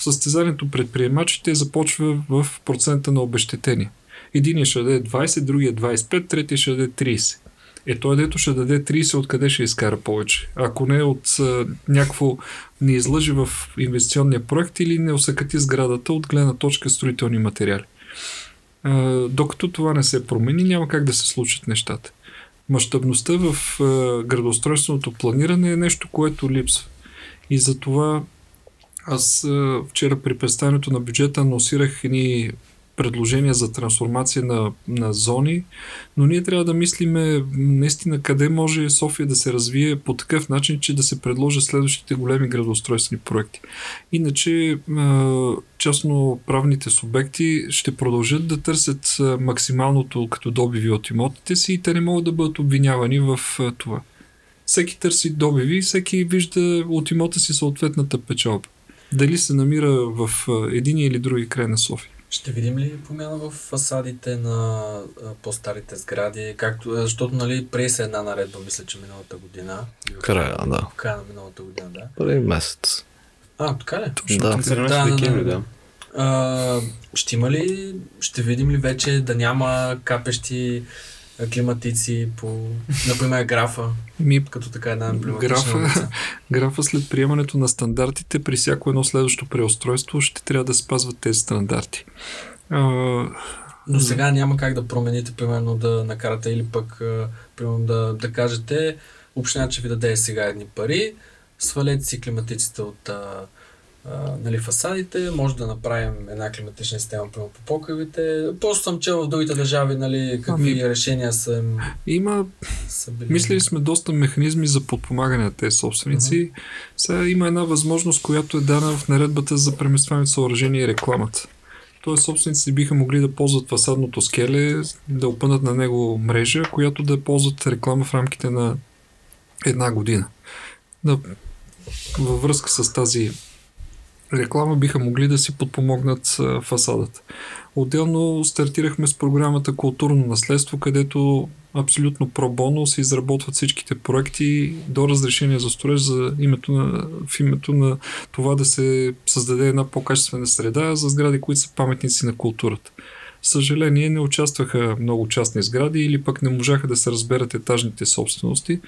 Състезанието предприемачите започва в процента на обещетение. Единият ще даде 20, другия 25, третия ще даде 30. Е, той дето ще даде 30, откъде ще изкара повече? Ако не от а, някакво не излъжи в инвестиционния проект или не усъкати сградата от гледна точка строителни материали. А, докато това не се промени, няма как да се случат нещата. Мащабността в а, градоустройственото планиране е нещо, което липсва. И затова аз а, вчера при представянето на бюджета анонсирах едни предложения за трансформация на, на зони, но ние трябва да мислиме наистина къде може София да се развие по такъв начин, че да се предложат следващите големи градоустройствени проекти. Иначе частно правните субекти ще продължат да търсят максималното като добиви от имотите си и те не могат да бъдат обвинявани в това. Всеки търси добиви, всеки вижда от имота си съответната печалба. Дали се намира в един или други край на София. Ще видим ли промяна в фасадите на по-старите сгради, както, защото нали, прие се една наредба, мисля, че миналата година. Края, да. Края на миналата година, да. Преди месец. А, така ли? Точно. Да. 17 декември, да. А, ще има ли, ще видим ли вече да няма капещи климатици по, например, графа, Ми, като така една графа, графа след приемането на стандартите при всяко едно следващо преустройство ще трябва да спазват тези стандарти. Но сега няма как да промените, примерно да накарате или пък примерно да, да кажете община, че ви даде сега едни пари, свалете си климатиците от а, нали, фасадите, може да направим една климатична система по покривите. Просто съм чел в другите държави нали, какви ами, решения са Има, са били. мислили сме доста механизми за подпомагане на тези собственици. Uh-huh. Сега има една възможност, която е дана в наредбата за преместване съоръжение и рекламата. Тоест собственици биха могли да ползват фасадното скеле, да опънат на него мрежа, която да ползват реклама в рамките на една година. Да, във връзка с тази реклама биха могли да си подпомогнат фасадата. Отделно стартирахме с програмата Културно наследство, където абсолютно пробоно се изработват всичките проекти до разрешение за строеж за името на, в името на това да се създаде една по-качествена среда за сгради, които са паметници на културата съжаление не участваха много частни сгради или пък не можаха да се разберат етажните собствености.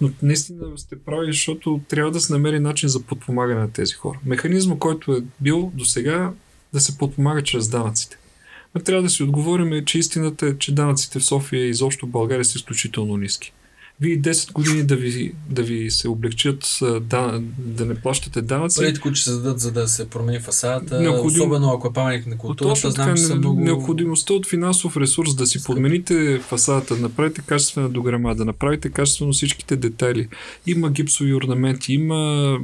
Но наистина сте прави, защото трябва да се намери начин за подпомагане на тези хора. Механизма, който е бил до сега, да се подпомага чрез данъците. Но трябва да си отговорим, че истината е, че данъците в София и изобщо в България са изключително ниски вие 10 години да ви, да ви се облегчат да, да не плащате данъци. Парите, които ще се дадат, за да се промени фасадата, Необходим... особено ако е паметник на културата, знам, че са много... Необходимостта от финансов ресурс да си подмените фасадата, да направите качествена дограма, да направите качествено всичките детайли. Има гипсови орнаменти, има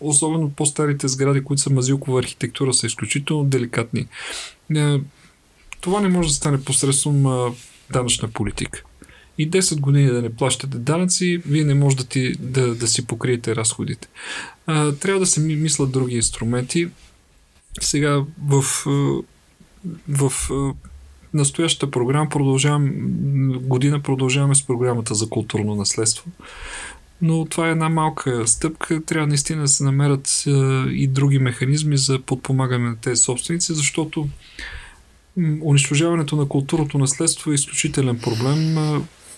особено по-старите сгради, които са мазилкова архитектура, са изключително деликатни. Е, това не може да стане посредством данъчна политика и 10 години да не плащате данъци, вие не можете да, ти, да, да си покриете разходите. А, трябва да се мислят други инструменти. Сега в, в настоящата програма продължавам, година продължаваме с програмата за културно наследство. Но това е една малка стъпка. Трябва наистина да се намерят и други механизми за подпомагане на тези собственици, защото унищожаването на културното наследство е изключителен проблем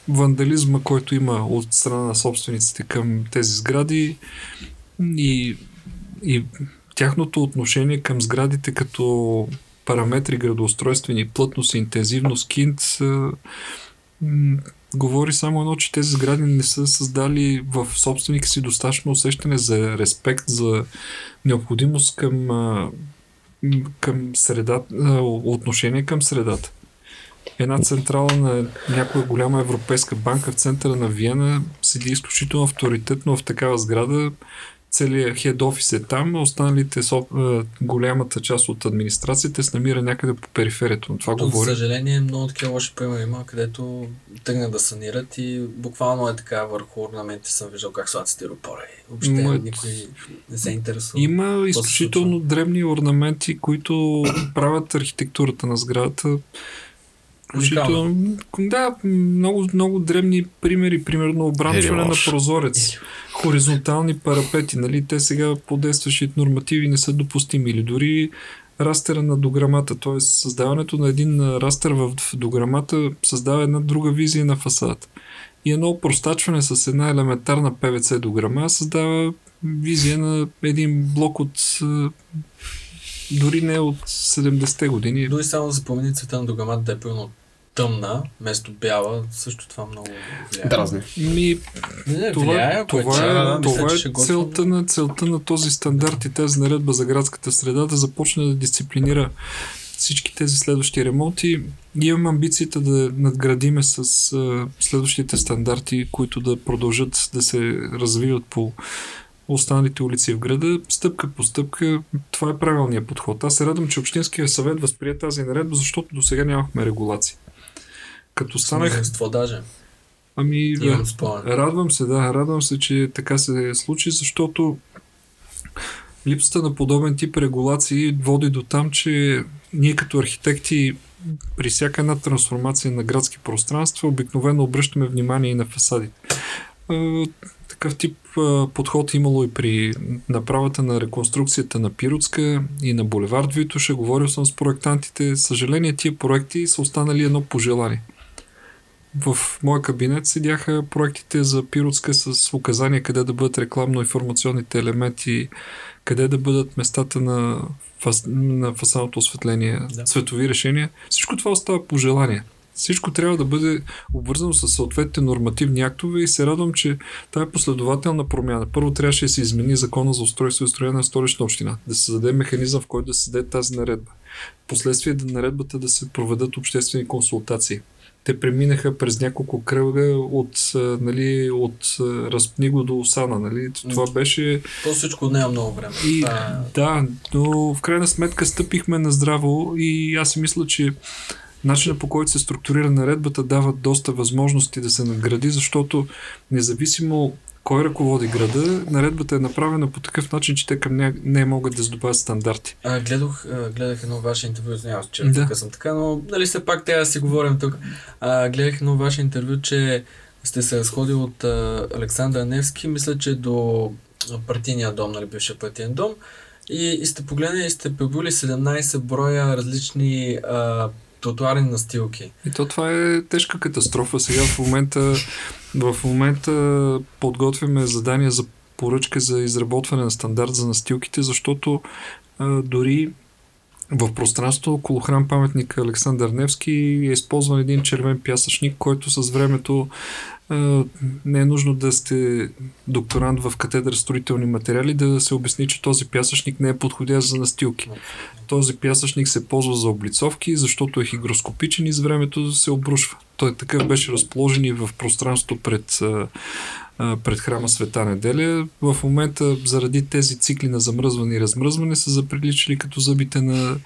вандализма, който има от страна на собствениците към тези сгради и, и тяхното отношение към сградите като параметри градоустройствени, плътност, интензивност, кинт, говори само едно, че тези сгради не са създали в собственика си достатъчно усещане за респект, за необходимост към, към средата, отношение към средата една централа на някоя голяма европейска банка в центъра на Виена седи изключително авторитетно в такава сграда. целият хед офис е там, останалите голямата част от администрацията се намира някъде по периферията. Но това Тук, говори. За съжаление, много такива лоши примери има, където тръгнат да санират и буквално е така върху орнаменти съм виждал как слагат стиропора. Въобще Ма... никой не се интересува. Има изключително древни орнаменти, които правят архитектурата на сградата Включително, да, много, много древни примери, примерно обранчване на прозорец, хоризонтални парапети, нали, те сега по действащите нормативи не са допустими. Или дори растера на дограмата, т.е. създаването на един растер в дограмата създава една друга визия на фасадата. И едно простачване с една елементарна ПВЦ дограма създава визия на един блок от дори не от 70-те години. Дори само да запомени цвета на дограмата да е пълно тъмна, вместо бяла, също това много влияе. Дразни. Ми, не, това, влияе, това, е, това, това е целта на, целта на този стандарт и тази наредба за градската среда да започне да дисциплинира всички тези следващи ремонти. И имам амбицията да надградиме с а, следващите стандарти, които да продължат да се развиват по останалите улици в града, стъпка по стъпка, това е правилният подход. Аз се радвам, че Общинския съвет възприе тази наредба, защото до сега нямахме регулации. Като станах... Какво даже? Ами, да, радвам се, да, радвам се, че така се случи, защото липсата на подобен тип регулации води до там, че ние като архитекти при всяка една трансформация на градски пространства обикновено обръщаме внимание и на фасадите. Такъв тип подход имало и при направата на реконструкцията на Пиротска и на булевард Витоша. Говорил съм с проектантите. Съжаление, тия проекти са останали едно пожелание в моя кабинет седяха проектите за Пиротска с указания къде да бъдат рекламно-информационните елементи, къде да бъдат местата на, фас, на фасадното осветление, да. цветови решения. Всичко това остава по желание. Всичко трябва да бъде обвързано с съответните нормативни актове и се радвам, че е последователна промяна. Първо трябваше да се измени закона за устройство и строение на столична община, да се даде механизъм, в който да се даде тази наредба. Последствие да наредбата да се проведат обществени консултации те преминаха през няколко кръга от, нали, от Разпниго до Осана. Нали. Това беше... То всичко не е много време. И, Това... Да, но в крайна сметка стъпихме на здраво и аз си мисля, че начинът по който се структурира наредбата дава доста възможности да се надгради, защото независимо кой ръководи града, наредбата е направена по такъв начин, че те към нея не могат да задобавят стандарти. А, гледах, гледах едно ваше интервю, извинявам че да. съм така, но нали все пак трябва да си говорим тук. А, гледах едно ваше интервю, че сте се разходили от а, Александър Невски, мисля, че до партийния дом, нали, бившия партиен дом. И, и сте погледнали и сте прибули 17 броя различни а, тротуарни настилки. И то това е тежка катастрофа. Сега в момента, в момента подготвяме задания за поръчка за изработване на стандарт за настилките, защото а, дори в пространството около храм паметника Александър Невски е използван един червен пясъчник, който с времето не е нужно да сте докторант в катедра строителни материали да се обясни, че този пясъчник не е подходящ за настилки. Този пясъчник се ползва за облицовки, защото е хигроскопичен и с времето се обрушва. Той такъв беше разположен и в пространството пред, пред храма Света неделя. В момента заради тези цикли на замръзване и размръзване са заприличали като зъбите на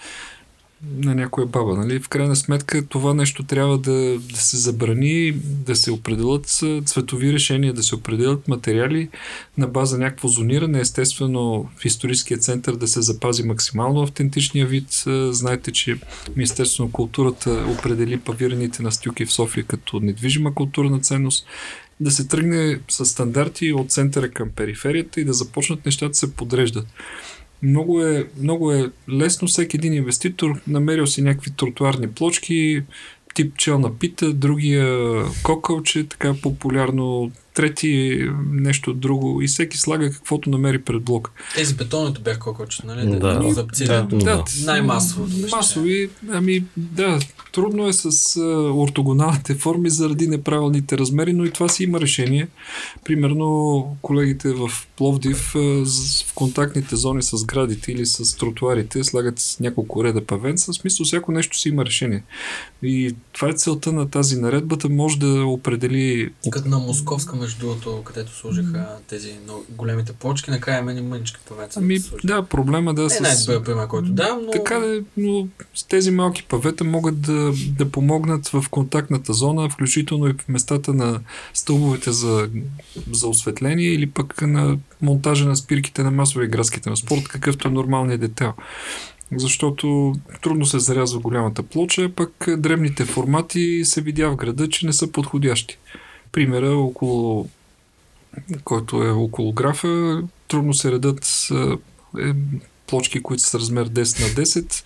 на някоя баба. Нали? В крайна сметка това нещо трябва да, да се забрани, да се определят цветови решения, да се определят материали на база някакво зониране. Естествено в историческия център да се запази максимално автентичния вид. Знаете, че Министерството на културата определи павираните настилки в София като недвижима културна ценност да се тръгне с стандарти от центъра към периферията и да започнат нещата да се подреждат. Много е, много е лесно всеки един инвеститор, намерил си някакви тротуарни плочки, тип челна пита, другия кокълче, така популярно трети нещо друго и всеки слага каквото намери пред блок. Тези бетоните бяха колкото, нали? Да, да, да, да, най-масово. Масови, ами да, трудно е с а, ортогоналните форми заради неправилните размери, но и това си има решение. Примерно колегите в Пловдив а, в контактните зони с градите или с тротуарите слагат няколко реда павен, с смисъл всяко нещо си има решение. И това е целта на тази наредбата, може да определи... Като на Московска между другото, където сложиха тези големите плочки, накрая мен и мънички павеца. Ами, да, проблема да е с... най-добър пример, който да, но... Така да, но с тези малки павета могат да, да помогнат в контактната зона, включително и в местата на стълбовете за, за осветление или пък на монтажа на спирките на масови градски транспорт, какъвто е нормалният детал защото трудно се зарязва голямата плоча, пък дребните формати се видя в града, че не са подходящи. Примера около който е около графа, трудно се редат е, плочки, които са с размер 10 на 10.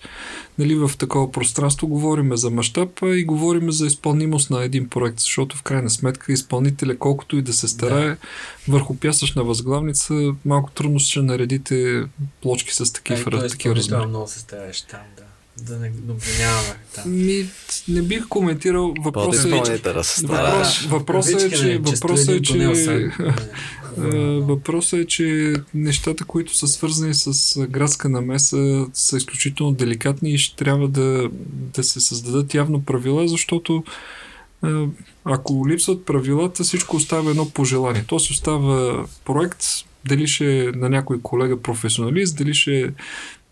Нали, в такова пространство говорим за мащаб и говорим за изпълнимост на един проект, защото в крайна сметка изпълнителя, колкото и да се старае, да. върху пясъчна възглавница малко трудно ще наредите плочки с такива, такива размери. много се стараеш там, да. Да не обвиняваме там. Ми, не бих коментирал. Въпросът е, че, въпрос, въпросът е, че, въпросът е, че, въпросът е, че нещата, които са свързани с градска намеса, са изключително деликатни и ще трябва да, да се създадат явно правила, защото ако липсват правилата, всичко остава едно пожелание. То си остава проект, дали ще е на някой колега професионалист, дали ще е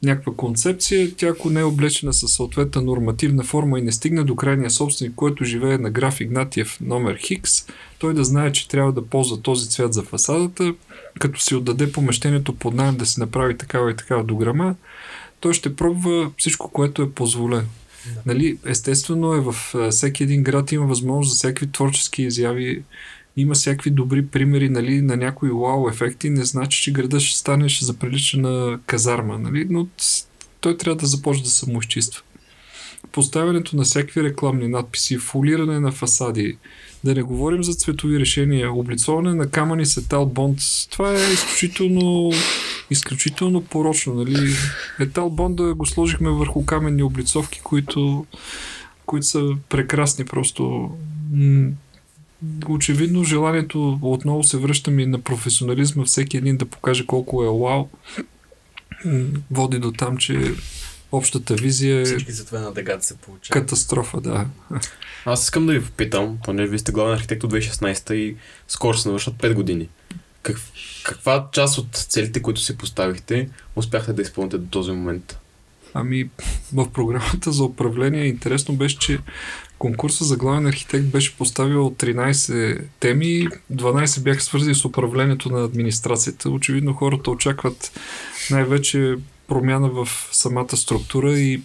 някаква концепция, тя ако не е облечена със съответна нормативна форма и не стигне до крайния собственик, който живее на граф Игнатиев номер Хикс, той да знае, че трябва да ползва този цвят за фасадата, като си отдаде помещението под найем да си направи такава и такава дограма, той ще пробва всичко, което е позволено. Да. Нали, естествено е в всеки един град има възможност за всякакви творчески изяви има всякакви добри примери нали, на някои вау ефекти, не значи, че града ще стане, ще заприлича на казарма, нали, но той трябва да започне да самоизчиства. Поставянето на всякакви рекламни надписи, фолиране на фасади, да не говорим за цветови решения, облицоване на камъни с етал бонд, това е изключително, изключително порочно. Нали? Етал бонда го сложихме върху каменни облицовки, които, които са прекрасни просто очевидно желанието отново се връщам и на професионализма, всеки един да покаже колко е вау, води до там, че общата визия е... Всички това на дъгата се получава. Катастрофа, да. Аз искам да ви попитам, понеже вие сте главен архитект от 2016 и скоро се навършат 5 години. Как, каква част от целите, които си поставихте, успяхте да изпълните до този момент? Ами, в програмата за управление интересно беше, че конкурса за главен архитект беше поставил 13 теми, 12 бяха свързани с управлението на администрацията. Очевидно хората очакват най-вече промяна в самата структура и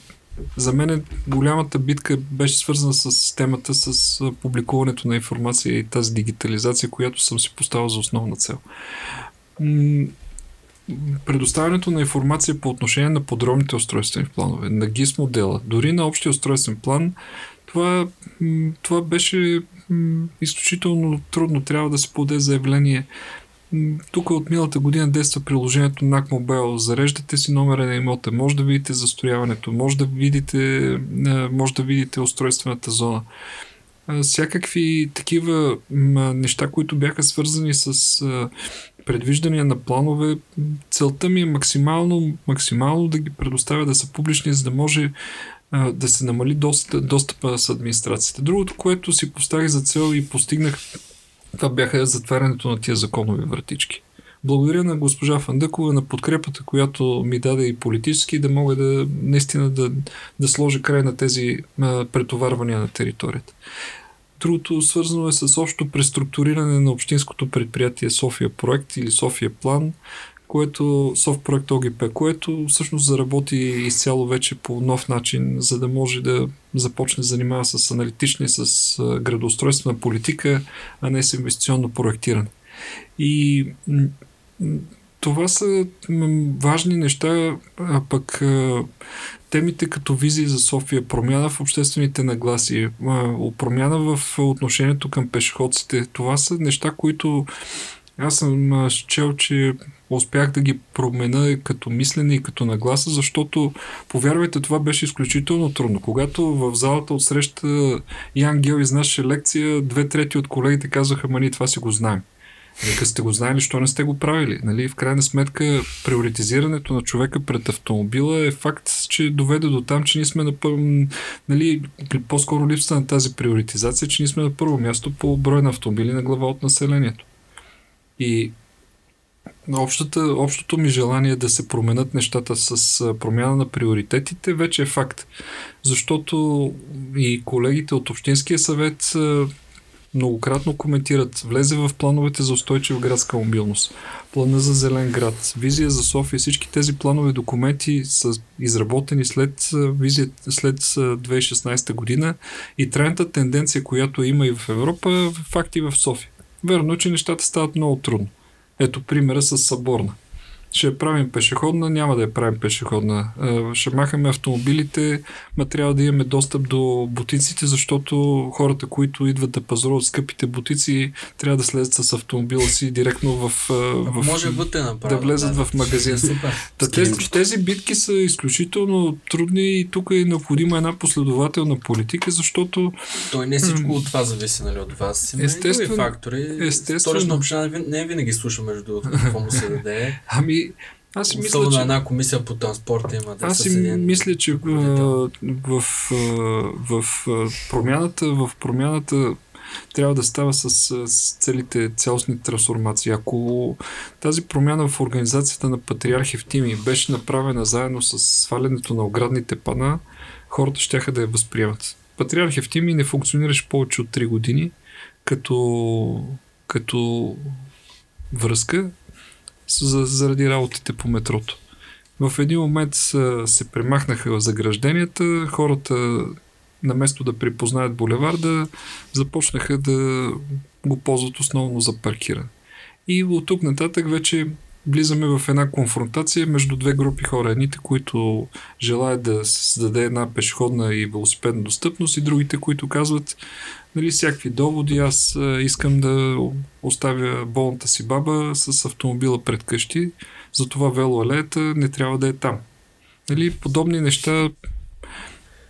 за мен голямата битка беше свързана с темата с публикуването на информация и тази дигитализация, която съм си поставил за основна цел предоставянето на информация по отношение на подробните устройствени планове, на ГИС модела, дори на общия устройствен план, това, това беше изключително трудно. Трябва да се поде заявление. Тук от миналата година действа приложението NAC Mobile. Зареждате си номера на имота, може да видите застрояването, може да видите, може да видите устройствената зона. Всякакви такива неща, които бяха свързани с предвиждания на планове, целта ми е максимално, максимално да ги предоставя да са публични, за да може да се намали доста, достъпа с администрацията. Другото, което си поставих за цел и постигнах, това бяха затварянето на тия законови вратички. Благодаря на госпожа Фандъкова на подкрепата, която ми даде и политически, да мога да наистина да, да сложа край на тези а, претоварвания на територията. Другото свързано е с общо преструктуриране на общинското предприятие София проект или София план, което проект ОГП, което всъщност заработи изцяло вече по нов начин, за да може да започне да занимава с аналитична и с градоустройствена политика, а не с инвестиционно проектиране. И това са важни неща, а пък темите като визии за София, промяна в обществените нагласи, промяна в отношението към пешеходците, това са неща, които аз съм чел, че успях да ги променя като мислене и като нагласа, защото, повярвайте, това беше изключително трудно. Когато в залата отсреща Ян Гел изнасяше лекция, две трети от колегите казаха, ма ние това си го знаем. Нека сте го знаели, що не сте го правили. Нали? В крайна сметка, приоритизирането на човека пред автомобила е факт, че доведе до там, че ние сме на първо, нали, по-скоро липсата на тази приоритизация, че ние сме на първо място по брой на автомобили на глава от населението. И общата, общото ми желание да се променят нещата с промяна на приоритетите вече е факт. Защото и колегите от Общинския съвет многократно коментират, влезе в плановете за устойчива градска мобилност, плана за зелен град, визия за София, всички тези планове документи са изработени след, визия, след 2016 година и трайната тенденция, която има и в Европа, факти в София. Верно, че нещата стават много трудно. Ето примера с Съборна ще я правим пешеходна, няма да я правим пешеходна. Ще махаме автомобилите, ма трябва да имаме достъп до бутиците, защото хората, които идват да пазаруват скъпите бутици, трябва да слезат с автомобила си директно в... в Може бъде направо, да влезат да, в магазин. Та, тези, тези битки са изключително трудни и тук е необходима една последователна политика, защото... Той не всичко от това зависи, нали, от вас. Има естествено, и фактори. Естествено. Столична община не винаги слуша между другото какво му се даде. Ами, аз си мисля, че... една комисия по транспорта има да Аз си мисля, че в, в, в, в промяната, в промяната трябва да става с, с целите цялостни трансформации. Ако тази промяна в организацията на Патриарх Евтими беше направена заедно с свалянето на оградните пана, хората ще да я възприемат. Патриарх Евтими не функционираше повече от 3 години като, като връзка заради работите по метрото. В един момент се премахнаха загражденията, хората наместо да припознаят булеварда, започнаха да го ползват основно за паркиране. И от тук нататък вече влизаме в една конфронтация между две групи хора. Едните, които желаят да създаде една пешеходна и велосипедна достъпност и другите, които казват нали, всякакви доводи. Аз искам да оставя болната си баба с автомобила пред къщи, затова велоалеята не трябва да е там. Нали, подобни неща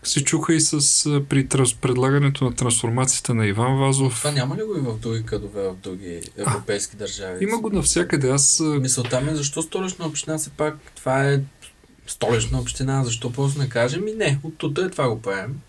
се чуха и с, при трans, предлагането на трансформацията на Иван Вазов. Това няма ли го и в други къдове, в други европейски а, държави? Има го навсякъде. Аз... Мисълта ми е защо столична община се пак, това е столична община, защо просто не кажем и не, от тук е това го правим.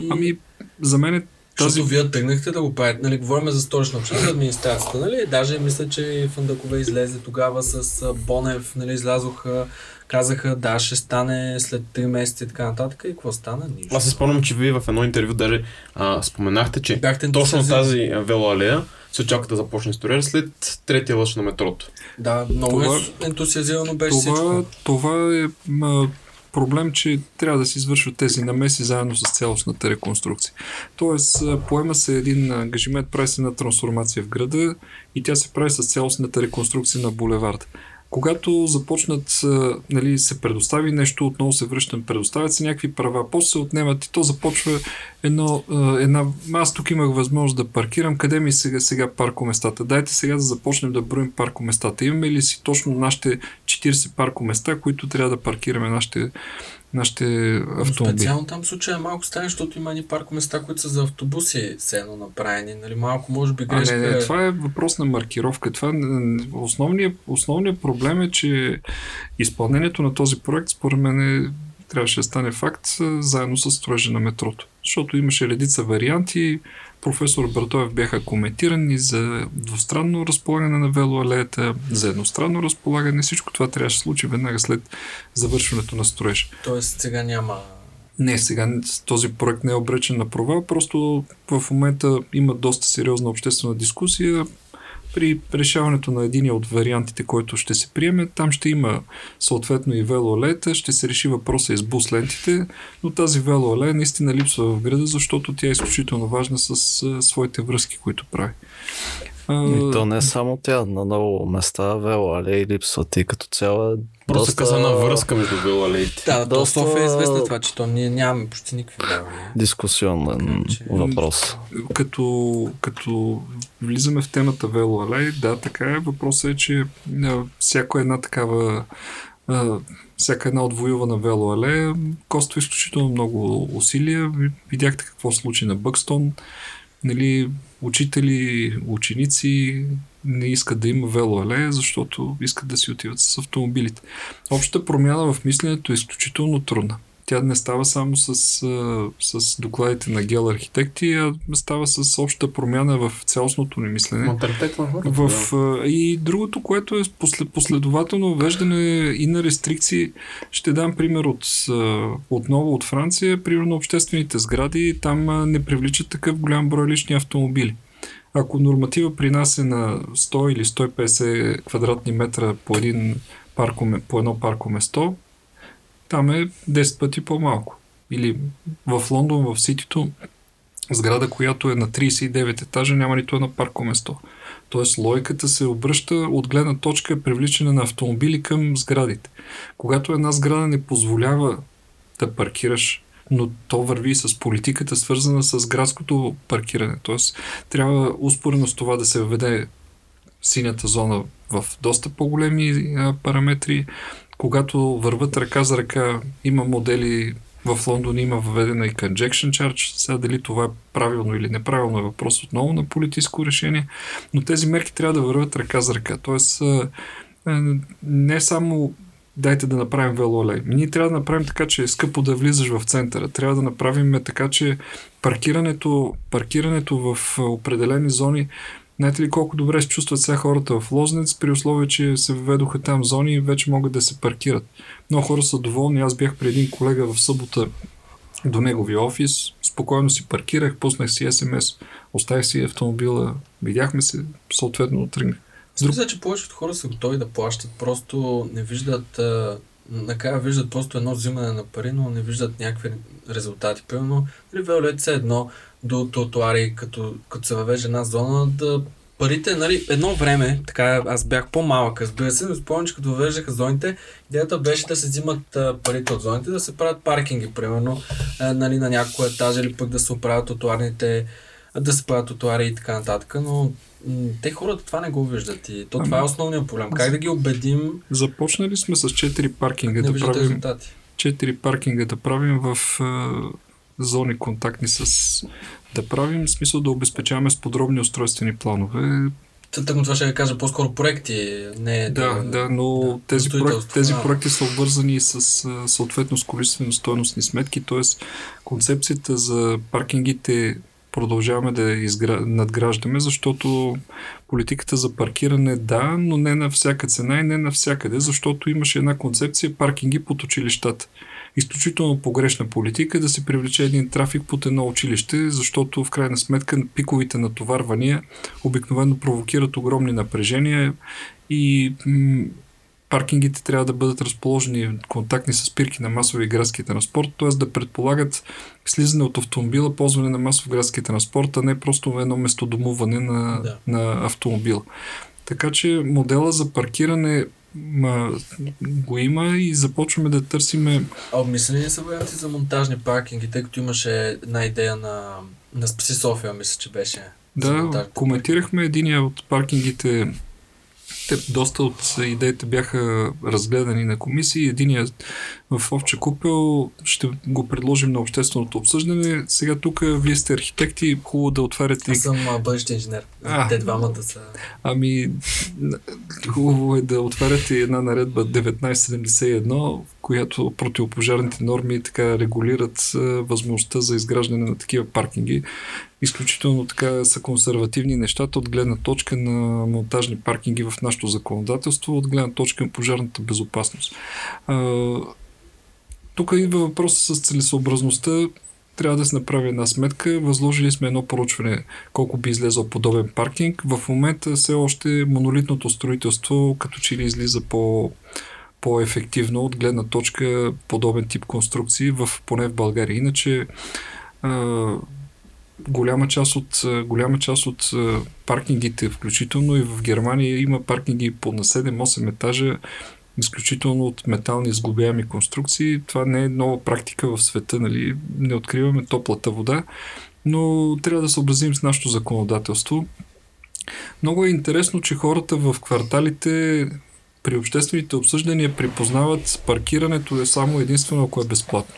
И... Ами, за мен е тази... Защото вие тръгнахте да го правите, нали, говорим за столична община, за администрацията, нали, даже мисля, че Фандакове излезе тогава с Бонев, нали, излязоха казаха да, ще стане след 3 месеца и така нататък. И какво стана? Нищо. Аз се спомням, че вие в едно интервю даже а, споменахте, че Бяхте точно тази велоалея се очаква да започне строеж след третия лъж на метрото. Да, много това, ентусиазирано беше това, всичко. Това е ма, проблем, че трябва да се извършват тези намеси заедно с цялостната реконструкция. Тоест, поема се един ангажимент, прави се на трансформация в града и тя се прави с цялостната реконструкция на булеварда когато започнат, нали, се предостави нещо, отново се връщам, предоставят се някакви права, после се отнемат и то започва едно, една... Аз тук имах възможност да паркирам, къде ми сега, сега паркоместата? Дайте сега да започнем да броим паркоместата. Имаме ли си точно нашите 40 паркоместа, които трябва да паркираме нашите нашите автомобили. Специално там случая е малко странен, защото има ни паркоместа, които са за автобуси все едно направени. Нали? Малко може би грешка. А, не, не, това е въпрос на маркировка. Това, основният, основният проблем е, че изпълнението на този проект според мен е, трябваше да стане факт заедно с строежа на метрото. Защото имаше редица варианти, професор Бартоев бяха коментирани за двустранно разполагане на велоалеята, за едностранно разполагане. Всичко това трябваше да случи веднага след завършването на строеж. Тоест сега няма не, сега този проект не е обречен на провал, просто в момента има доста сериозна обществена дискусия при решаването на един от вариантите, който ще се приеме, там ще има съответно и велолета, ще се реши въпроса и с бус лентите, но тази велоле наистина липсва в града, защото тя е изключително важна с своите връзки, които прави. И то не е само тя, на много места велоалеи липсват и като цяло Просто доста... казана връзка между велоалеите. Да, доста... София е известна това, че то ние нямаме почти никакви велоалеи. Дискусионен че... въпрос. Като, като влизаме в темата велоалей, да, така е. Въпросът е, че всяка една такава всяка една отвоювана велоалея коства изключително много усилия. Видяхте какво случи на Бъкстон. Нали, учители, ученици не искат да има велоалея, защото искат да си отиват с автомобилите. Общата промяна в мисленето е изключително трудна. Тя не става само с, с докладите на гел архитекти, а става с обща промяна в цялостното ни мислене. В, и другото, което е послед, последователно веждане и на рестрикции, ще дам пример от, отново от Франция, примерно обществените сгради, там не привличат такъв голям брой лични автомобили. Ако норматива при нас е на 100 или 150 квадратни метра по, един парко, по едно парко место, там е 10 пъти по-малко. Или в Лондон, в Ситито, сграда, която е на 39 етажа, няма нито едно парко место. Тоест логиката се обръща от гледна точка привличане на автомобили към сградите. Когато една сграда не позволява да паркираш но то върви с политиката, свързана с градското паркиране. Тоест, трябва успорено с това да се въведе синята зона в доста по-големи параметри. Когато върват ръка за ръка, има модели в Лондон има въведена и conjection charge. Сега дали това е правилно или неправилно е въпрос отново на политическо решение, но тези мерки трябва да върват ръка за ръка. Тоест, не само дайте да направим велолей. Ние трябва да направим така, че е скъпо да влизаш в центъра. Трябва да направим така, че паркирането, паркирането в определени зони Знаете ли колко добре се чувстват сега хората в Лознец, при условие, че се введоха там зони и вече могат да се паркират. Много хора са доволни. Аз бях при един колега в събота до неговия офис, спокойно си паркирах, пуснах си СМС, оставих си автомобила, видяхме се, съответно тръгнах. Друг... Мисля, че повечето хора са готови да плащат, просто не виждат, накрая виждат просто едно взимане на пари, но не виждат някакви резултати. Примерно, нали, Виолет се едно до тротуари, като, като се въвежда една зона, да парите, нали, едно време, така аз бях по-малък, разбира се, но спомням, че като въвеждаха зоните, идеята беше да се взимат а, парите от зоните, да се правят паркинги, примерно, а, нали, на някоя етажа или пък да се оправят тротуарните, да се правят тротуари и така нататък, но те хората това не го виждат и то ами, това е основният проблем. Как да ги убедим? Започнали сме с 4 паркинга да правим. Резултати. 4 паркинга да правим в зони контактни с да правим, в смисъл да обезпечаваме с подробни устройствени планове. Тъкмо това ще я кажа по-скоро проекти, не да, да, да но да, тези, проекти, тези проекти са обвързани с съответно с количествено-стойностни сметки, т.е. концепцията за паркингите продължаваме да изгра... надграждаме, защото политиката за паркиране да, но не на всяка цена и не навсякъде, защото имаше една концепция паркинги под училищата. Изключително погрешна политика да се привлече един трафик под едно училище, защото в крайна сметка пиковите натоварвания обикновено провокират огромни напрежения и м- паркингите трябва да бъдат разположени контактни с спирки на масови градски транспорт, т.е. да предполагат слизане от автомобила, ползване на масов градски транспорт, а не просто едно местодомуване на, да. на автомобил. Така че модела за паркиране ма, го има и започваме да търсиме... А обмислени са варианти за монтажни паркинги, тъй като имаше една идея на, на Спаси София, мисля, че беше. Да, коментирахме единия от паркингите те, доста от идеите бяха разгледани на комисии. Единия в Овче купел ще го предложим на общественото обсъждане. Сега тук вие сте архитекти, хубаво да отваряте... Аз съм бъдещ инженер. А, Те двамата са... Ами, хубаво е да отваряте една наредба 1971, в която противопожарните норми така регулират възможността за изграждане на такива паркинги изключително така са консервативни нещата от гледна точка на монтажни паркинги в нашето законодателство, от гледна точка на пожарната безопасност. А, тук идва въпроса с целесообразността. Трябва да се направи една сметка. Възложили сме едно поручване колко би излезъл подобен паркинг. В момента все още монолитното строителство като че ли излиза по по-ефективно от гледна точка подобен тип конструкции, в, поне в България. Иначе голяма част от, голяма част от паркингите, включително и в Германия, има паркинги по на 7-8 етажа, изключително от метални сглобяеми конструкции. Това не е нова практика в света, нали? не откриваме топлата вода, но трябва да съобразим с нашето законодателство. Много е интересно, че хората в кварталите при обществените обсъждания припознават паркирането е само единствено ако е безплатно.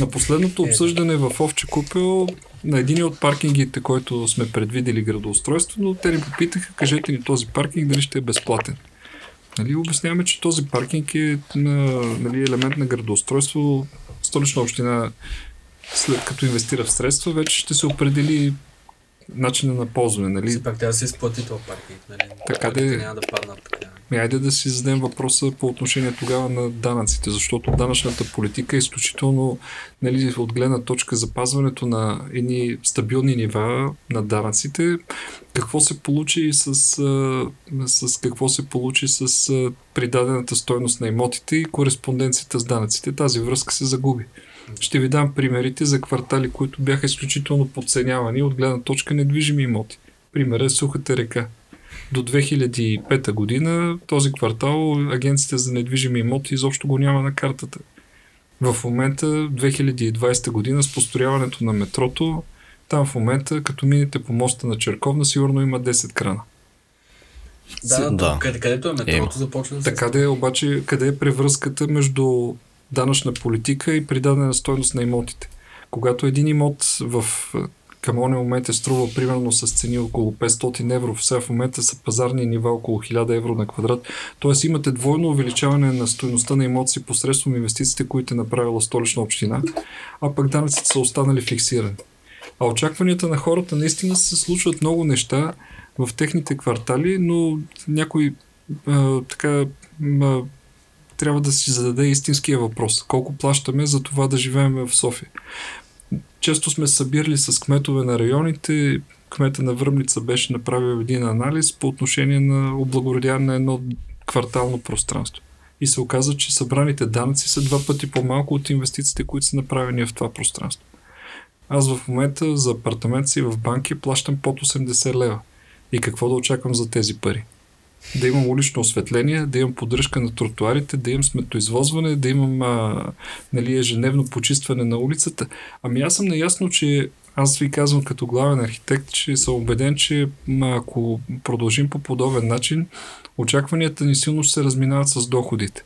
На последното е. обсъждане в Овче Купел на един от паркингите, който сме предвидели градоустройство, но те ни попитаха, кажете ни този паркинг дали ще е безплатен. Нали, обясняваме, че този паркинг е на, нали, елемент на градоустройство, столична община след като инвестира в средства, вече ще се определи начина на ползване. Нали? Все пак трябва да се изплати това паркинг. Нали? Така да няма да паднат така. Ми, айде да си зададем въпроса по отношение тогава на данъците, защото данъчната политика е изключително нали, от гледна точка запазването на едни стабилни нива на данъците. Какво се получи с, с какво се получи с придадената стойност на имотите и кореспонденцията с данъците. Тази връзка се загуби. Ще ви дам примерите за квартали, които бяха изключително подценявани от гледна точка недвижими имоти. Примерът е Сухата река. До 2005 година този квартал агенците за недвижими имоти изобщо го няма на картата. В момента, 2020 година, с построяването на метрото, там в момента, като минете по моста на Черковна, сигурно има 10 крана. Да, да. Къде, където е метрото, започва да се... Така де, е, обаче, къде е превръзката между данъчна политика и придадена стойност на имотите. Когато един имот в към ония момент е струва примерно с цени около 500 евро, сега в момента са пазарни нива около 1000 евро на квадрат. Тоест имате двойно увеличаване на стоеността на имоти посредством инвестициите, които е направила столична община, а пък данъците са останали фиксирани. А очакванията на хората наистина се случват много неща в техните квартали, но някой а, така а, трябва да си зададе истинския въпрос. Колко плащаме за това да живеем в София? Често сме събирали с кметове на районите. Кмета на Върмница беше направил един анализ по отношение на облагородяване на едно квартално пространство. И се оказа, че събраните данъци са два пъти по-малко от инвестициите, които са направени в това пространство. Аз в момента за апартамент си в банки плащам под 80 лева. И какво да очаквам за тези пари? Да имам улично осветление, да имам поддръжка на тротуарите, да имам сметоизвозване, да имам а, нали, ежедневно почистване на улицата. Ами аз съм наясно, че аз ви казвам като главен архитект, че съм убеден, че ако продължим по подобен начин, очакванията ни силно ще се разминават с доходите.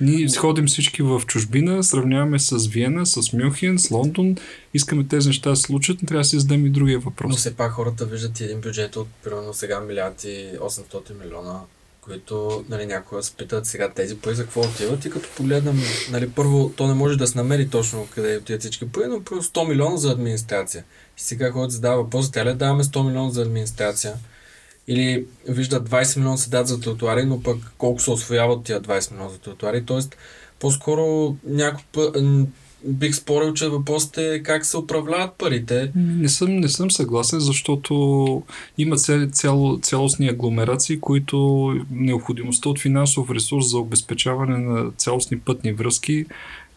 Ние ходим всички в чужбина, сравняваме с Виена, с Мюнхен, с Лондон, искаме тези неща да се случат, но трябва да си зададем и другия въпрос. Но все пак хората виждат един бюджет от примерно сега милиарди 800 милиона, които нали, някои се питат сега тези пари за какво отиват и като погледнем, нали, първо то не може да се намери точно къде отиват всички пари, но просто 100 милиона за администрация. И сега хората задава въпрос, тя ли даваме 100 милиона за администрация? Или виждат 20 милиона се дадат за тротуари, но пък колко се освояват тия 20 милиона за тротуари. Тоест, по-скоро някой път, бих спорил, че въпросът е как се управляват парите. Не съм, не съм съгласен, защото има цял, цяло, цялостни агломерации, които необходимостта от финансов ресурс за обезпечаване на цялостни пътни връзки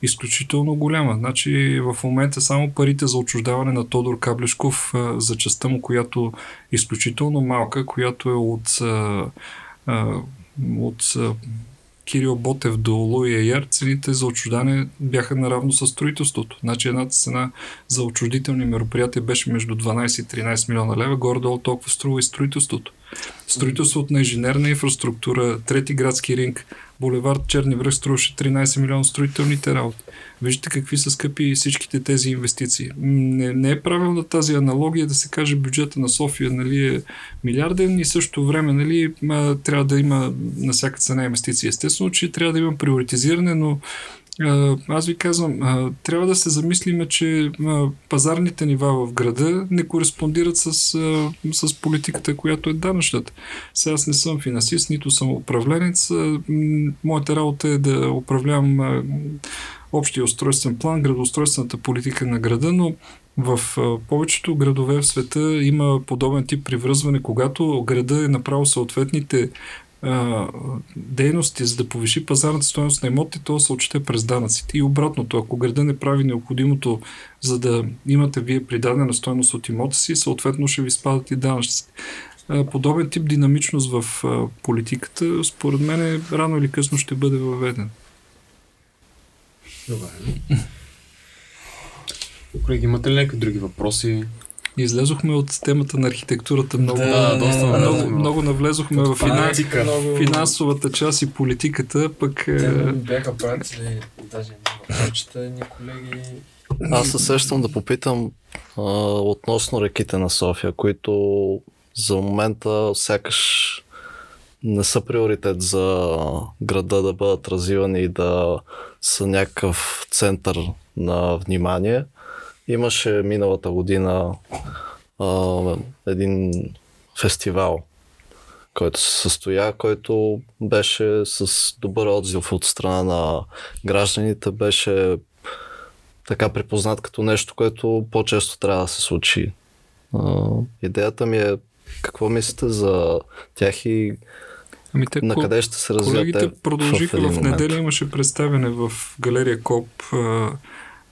изключително голяма. Значи в момента само парите за отчуждаване на Тодор Каблешков за частта му, която е изключително малка, която е от, от Кирил Ботев до Луия Яр, цените за отчуждане бяха наравно с строителството. Значи едната цена за отчуждителни мероприятия беше между 12 и 13 милиона лева, горе-долу толкова струва и строителството. Строителството на инженерна инфраструктура, трети градски ринг, булевард Черни връх струваше 13 милиона строителните работи. Вижте какви са скъпи всичките тези инвестиции. Не, не е правилна тази аналогия да се каже бюджета на София нали, е милиарден и също време нали, трябва да има на всяка цена инвестиции. Естествено, че трябва да има приоритизиране, но аз ви казвам, трябва да се замислиме, че пазарните нива в града не кореспондират с, с политиката, която е данъчната. Сега аз не съм финансист, нито съм управленец. Моята работа е да управлявам общия устройствен план, градоустройствената политика на града, но в повечето градове в света има подобен тип привръзване, когато града е направил съответните дейности, за да повиши пазарната стоеност на имотите, то се отчете през данъците. И обратното, ако града не прави необходимото, за да имате вие придадена стоеност от имота си, съответно ще ви спадат и данъците. Подобен тип динамичност в политиката, според мен, рано или късно ще бъде въведен. Добре. Колеги, имате ли някакви други въпроси? Излезохме от темата на архитектурата много, да, доста много, много, много навлезохме в финанс, много... финансовата част и политиката, пък... Те е, бяха пратили даже прочета ни колеги. Аз се сещам да попитам а, относно реките на София, които за момента сякаш не са приоритет за града да бъдат развивани и да са някакъв център на внимание. Имаше миналата година а, един фестивал, който се състоя, който беше с добър отзив от страна на гражданите, беше така припознат като нещо, което по-често трябва да се случи. А, идеята ми е какво мислите за тях и Ами те, на къде ще се развият Колегите продължиха в, в неделя, имаше представяне в галерия КОП,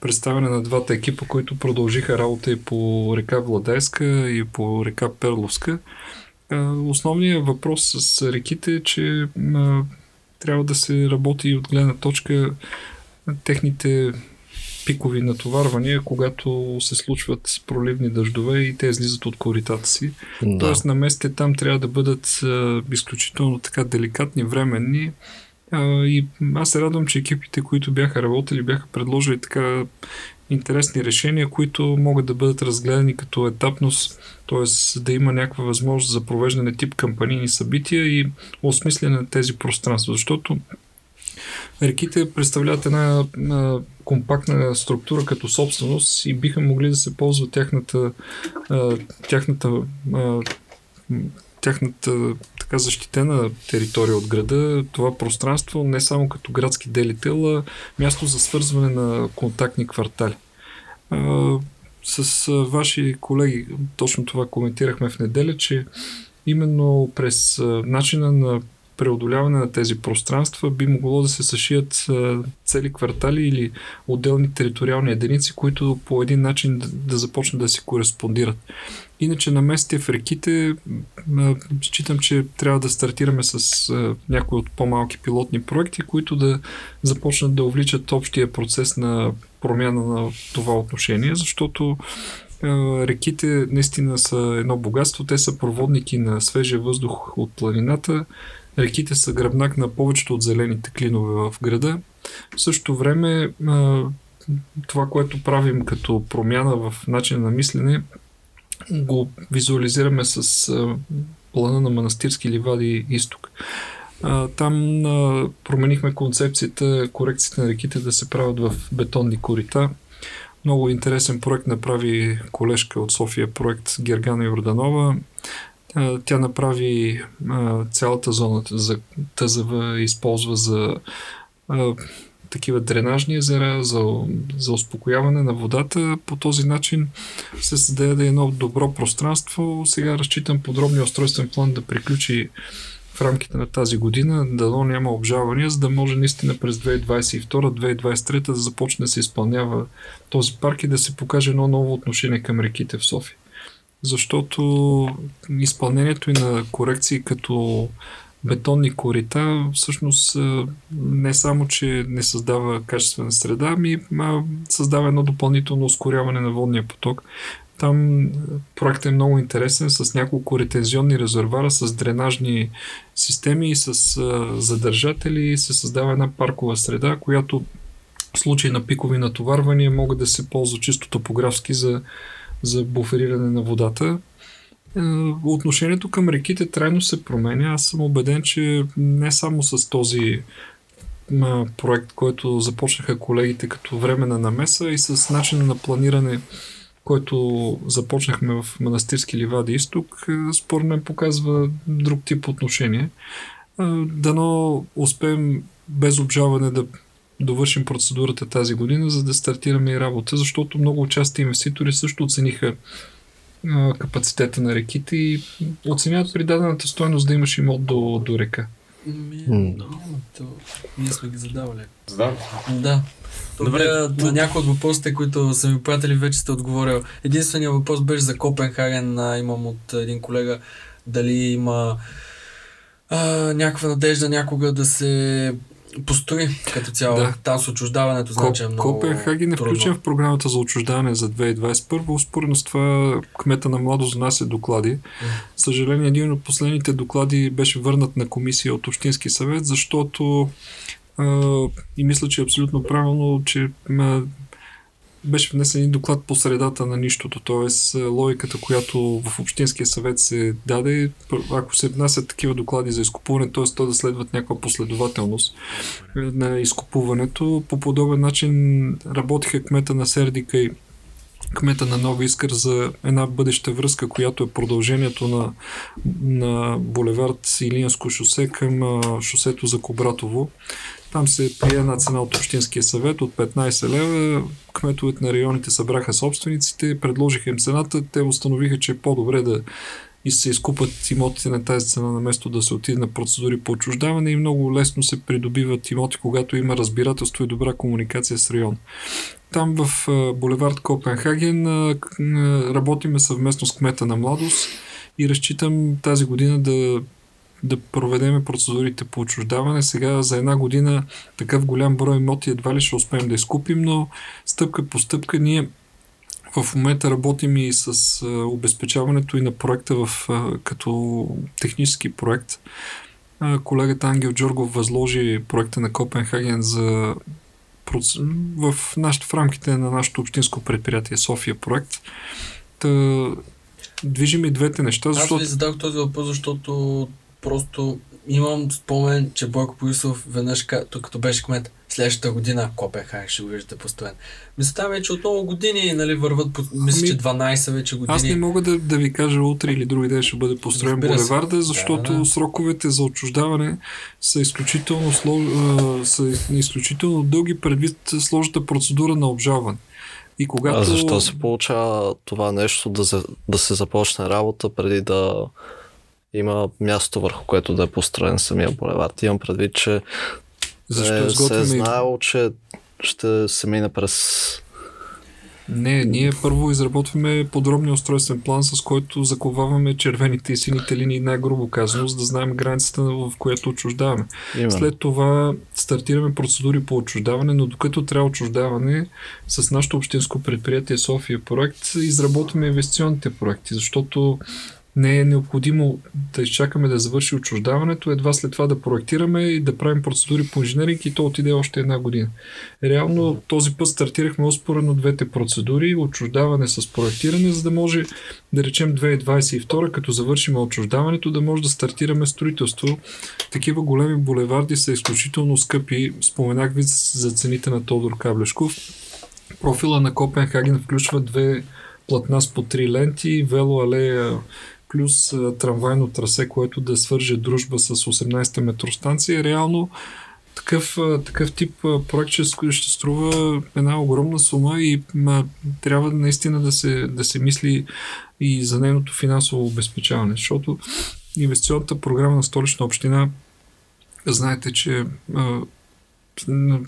представяне на двата екипа, които продължиха работа и по река Владайска и по река Перловска. Основният въпрос с реките е, че трябва да се работи от гледна точка техните пикови натоварвания, когато се случват проливни дъждове и те излизат от коритата си. Да. Тоест на местите там трябва да бъдат а, изключително така деликатни, временни. А, и аз се радвам, че екипите, които бяха работили, бяха предложили така интересни решения, които могат да бъдат разгледани като етапност, т.е. да има някаква възможност за провеждане тип кампанийни събития и осмислене на тези пространства, защото реките представляват една, една компактна структура като собственост и биха могли да се ползва тяхната, тяхната, тяхната така защитена територия от града, това пространство не само като градски делител, а място за свързване на контактни квартали. С ваши колеги точно това коментирахме в неделя, че именно през начина на преодоляване на тези пространства би могло да се съшият цели квартали или отделни териториални единици, които по един начин да, да започнат да си кореспондират. Иначе на местите в реките считам, че трябва да стартираме с някои от по-малки пилотни проекти, които да започнат да увличат общия процес на промяна на това отношение, защото реките наистина са едно богатство. Те са проводники на свежия въздух от планината, Реките са гръбнак на повечето от зелените клинове в града. В същото време това, което правим като промяна в начина на мислене, го визуализираме с плана на манастирски ливади изток. Там променихме концепцията, корекциите на реките да се правят в бетонни корита. Много интересен проект направи колежка от София, проект Гергана Йорданова. Тя направи цялата зона за ТЗВ, използва за такива дренажни езера, за, за успокояване на водата. По този начин се създаде едно добро пространство. Сега разчитам подробния устройствен план да приключи в рамките на тази година, дано няма обжавания, за да може наистина през 2022-2023 да започне да се изпълнява този парк и да се покаже едно ново отношение към реките в София защото изпълнението и на корекции като бетонни корита всъщност не само, че не създава качествена среда, ами създава едно допълнително ускоряване на водния поток. Там проектът е много интересен с няколко ретензионни резервара, с дренажни системи с задържатели се създава една паркова среда, която в случай на пикови натоварвания могат да се ползва чисто топографски за за буфериране на водата. Е, отношението към реките трайно се променя. Аз съм убеден, че не само с този проект, който започнаха колегите като време на намеса и с начина на планиране, който започнахме в Манастирски ливади изток, е, според мен показва друг тип отношение. Е, дано успеем без обжаване да довършим процедурата тази година, за да стартираме и работа, защото много части инвеститори също оцениха а, капацитета на реките и оценяват придадената стоеност да имаш имот до, до река. Ми, то, ние сме ги задавали. Задавали? Да. Добре, на някои от въпросите, които са ми пратили, вече сте отговорил. Единственият въпрос беше за Копенхаген. А, имам от един колега дали има а, някаква надежда някога да се построи като цяло. Да. Там с отчуждаването значи е много Копенхаген е включен в програмата за отчуждаване за 2021. Успорено с това кмета на младост внася доклади. Mm. Съжаление, един от последните доклади беше върнат на комисия от Общински съвет, защото а, и мисля, че е абсолютно правилно, че а, беше внесен един доклад по средата на нищото, т.е. логиката, която в Общинския съвет се даде, ако се внасят такива доклади за изкупуване, т.е. то да следват някаква последователност на изкупуването, по подобен начин работиха кмета на Сердика и кмета на Нова Искър за една бъдеща връзка, която е продължението на, на булевард Илианско шосе към шосето за Кобратово. Там се прие една цена от Общинския съвет от 15 лева. Кметовете на районите събраха собствениците, предложиха им цената. Те установиха, че е по-добре да и се изкупат имотите на тази цена, на место да се отиде на процедури по отчуждаване и много лесно се придобиват имоти, когато има разбирателство и добра комуникация с район. Там в булевард Копенхаген работиме съвместно с кмета на Младост и разчитам тази година да да проведеме процедурите по отчуждаване. Сега за една година такъв голям брой имоти едва ли ще успеем да изкупим, но стъпка по стъпка ние в момента работим и с обезпечаването и на проекта в, като технически проект. Колегата Ангел Джоргов възложи проекта на Копенхаген за в, нашите, в рамките на нашето общинско предприятие София проект. Та, движим и двете неща. Защото... Аз ви задах този въпрос, защото просто имам спомен, че Бойко Борисов веднъж, като беше кмет, следващата година Копенхаген ще го виждате постоянно. Мисля, вече от много години нали, върват, по, мисля, че 12 ами, вече години. Аз не мога да, да ви кажа утре или други ден ще бъде построен булеварда, защото да, да. сроковете за отчуждаване са изключително, слож... са изключително дълги предвид сложната процедура на обжалване. И когато... А защо се получава това нещо да, за, да се започне работа преди да има място върху което да е построен самия булевард. Имам предвид, че Защо е, се е знаело, че ще се мине през не, ние първо изработваме подробния устройствен план, с който заковаваме червените и сините линии, най-грубо казано, за да знаем границата, в която отчуждаваме. Именно. След това стартираме процедури по отчуждаване, но докато трябва отчуждаване, с нашето общинско предприятие София проект изработваме инвестиционните проекти, защото не е необходимо да изчакаме да завърши отчуждаването, едва след това да проектираме и да правим процедури по инженеринг и то отиде още една година. Реално този път стартирахме успоредно двете процедури, отчуждаване с проектиране, за да може да речем 2022, като завършим отчуждаването, да може да стартираме строителство. Такива големи булеварди са изключително скъпи. Споменах ви за цените на Тодор Каблешков. Профила на Копенхаген включва две платна с по три ленти, вело алея плюс трамвайно трасе, което да свърже дружба с 18-та метростанция. Реално такъв, такъв тип проект ще, струва една огромна сума и ма, трябва наистина да се, да се мисли и за нейното финансово обезпечаване, защото инвестиционната програма на столична община знаете, че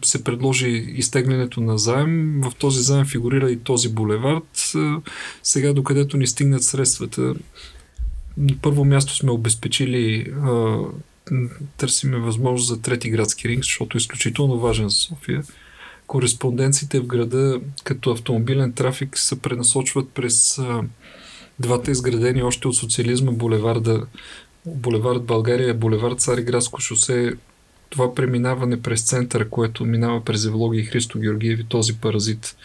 се предложи изтеглянето на заем. В този заем фигурира и този булевард. Сега, докъдето ни стигнат средствата, първо място сме обезпечили а, търсиме възможност за трети градски ринг, защото е изключително важен за София. Кореспонденциите в града като автомобилен трафик се пренасочват през а, двата изградени още от социализма булеварда Булевард България, булевард Цариградско шосе, това преминаване през центъра, което минава през Евлоги и Христо Георгиеви, този паразит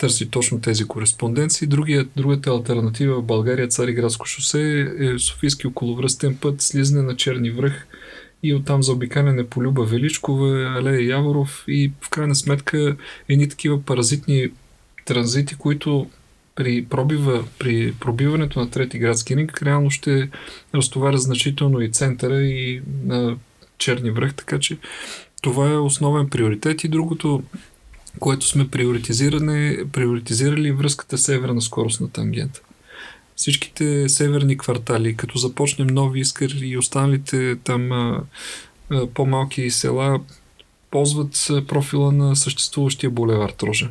търси точно тези кореспонденции. Другият, другата альтернатива в България, Цариградско шосе, е Софийски околовръстен път, слизане на Черни връх и оттам за обикаляне по Люба Величкова, Алея Яворов и в крайна сметка едни такива паразитни транзити, които при, пробива, при пробиването на трети градски ринг реално ще разтоваря значително и центъра и на Черни връх, така че това е основен приоритет и другото което сме приоритизирали връзката северна скорост на тангента. Всичките северни квартали, като започнем Нови Искър и останалите там а, а, по-малки села, ползват профила на съществуващия булевард Рожа.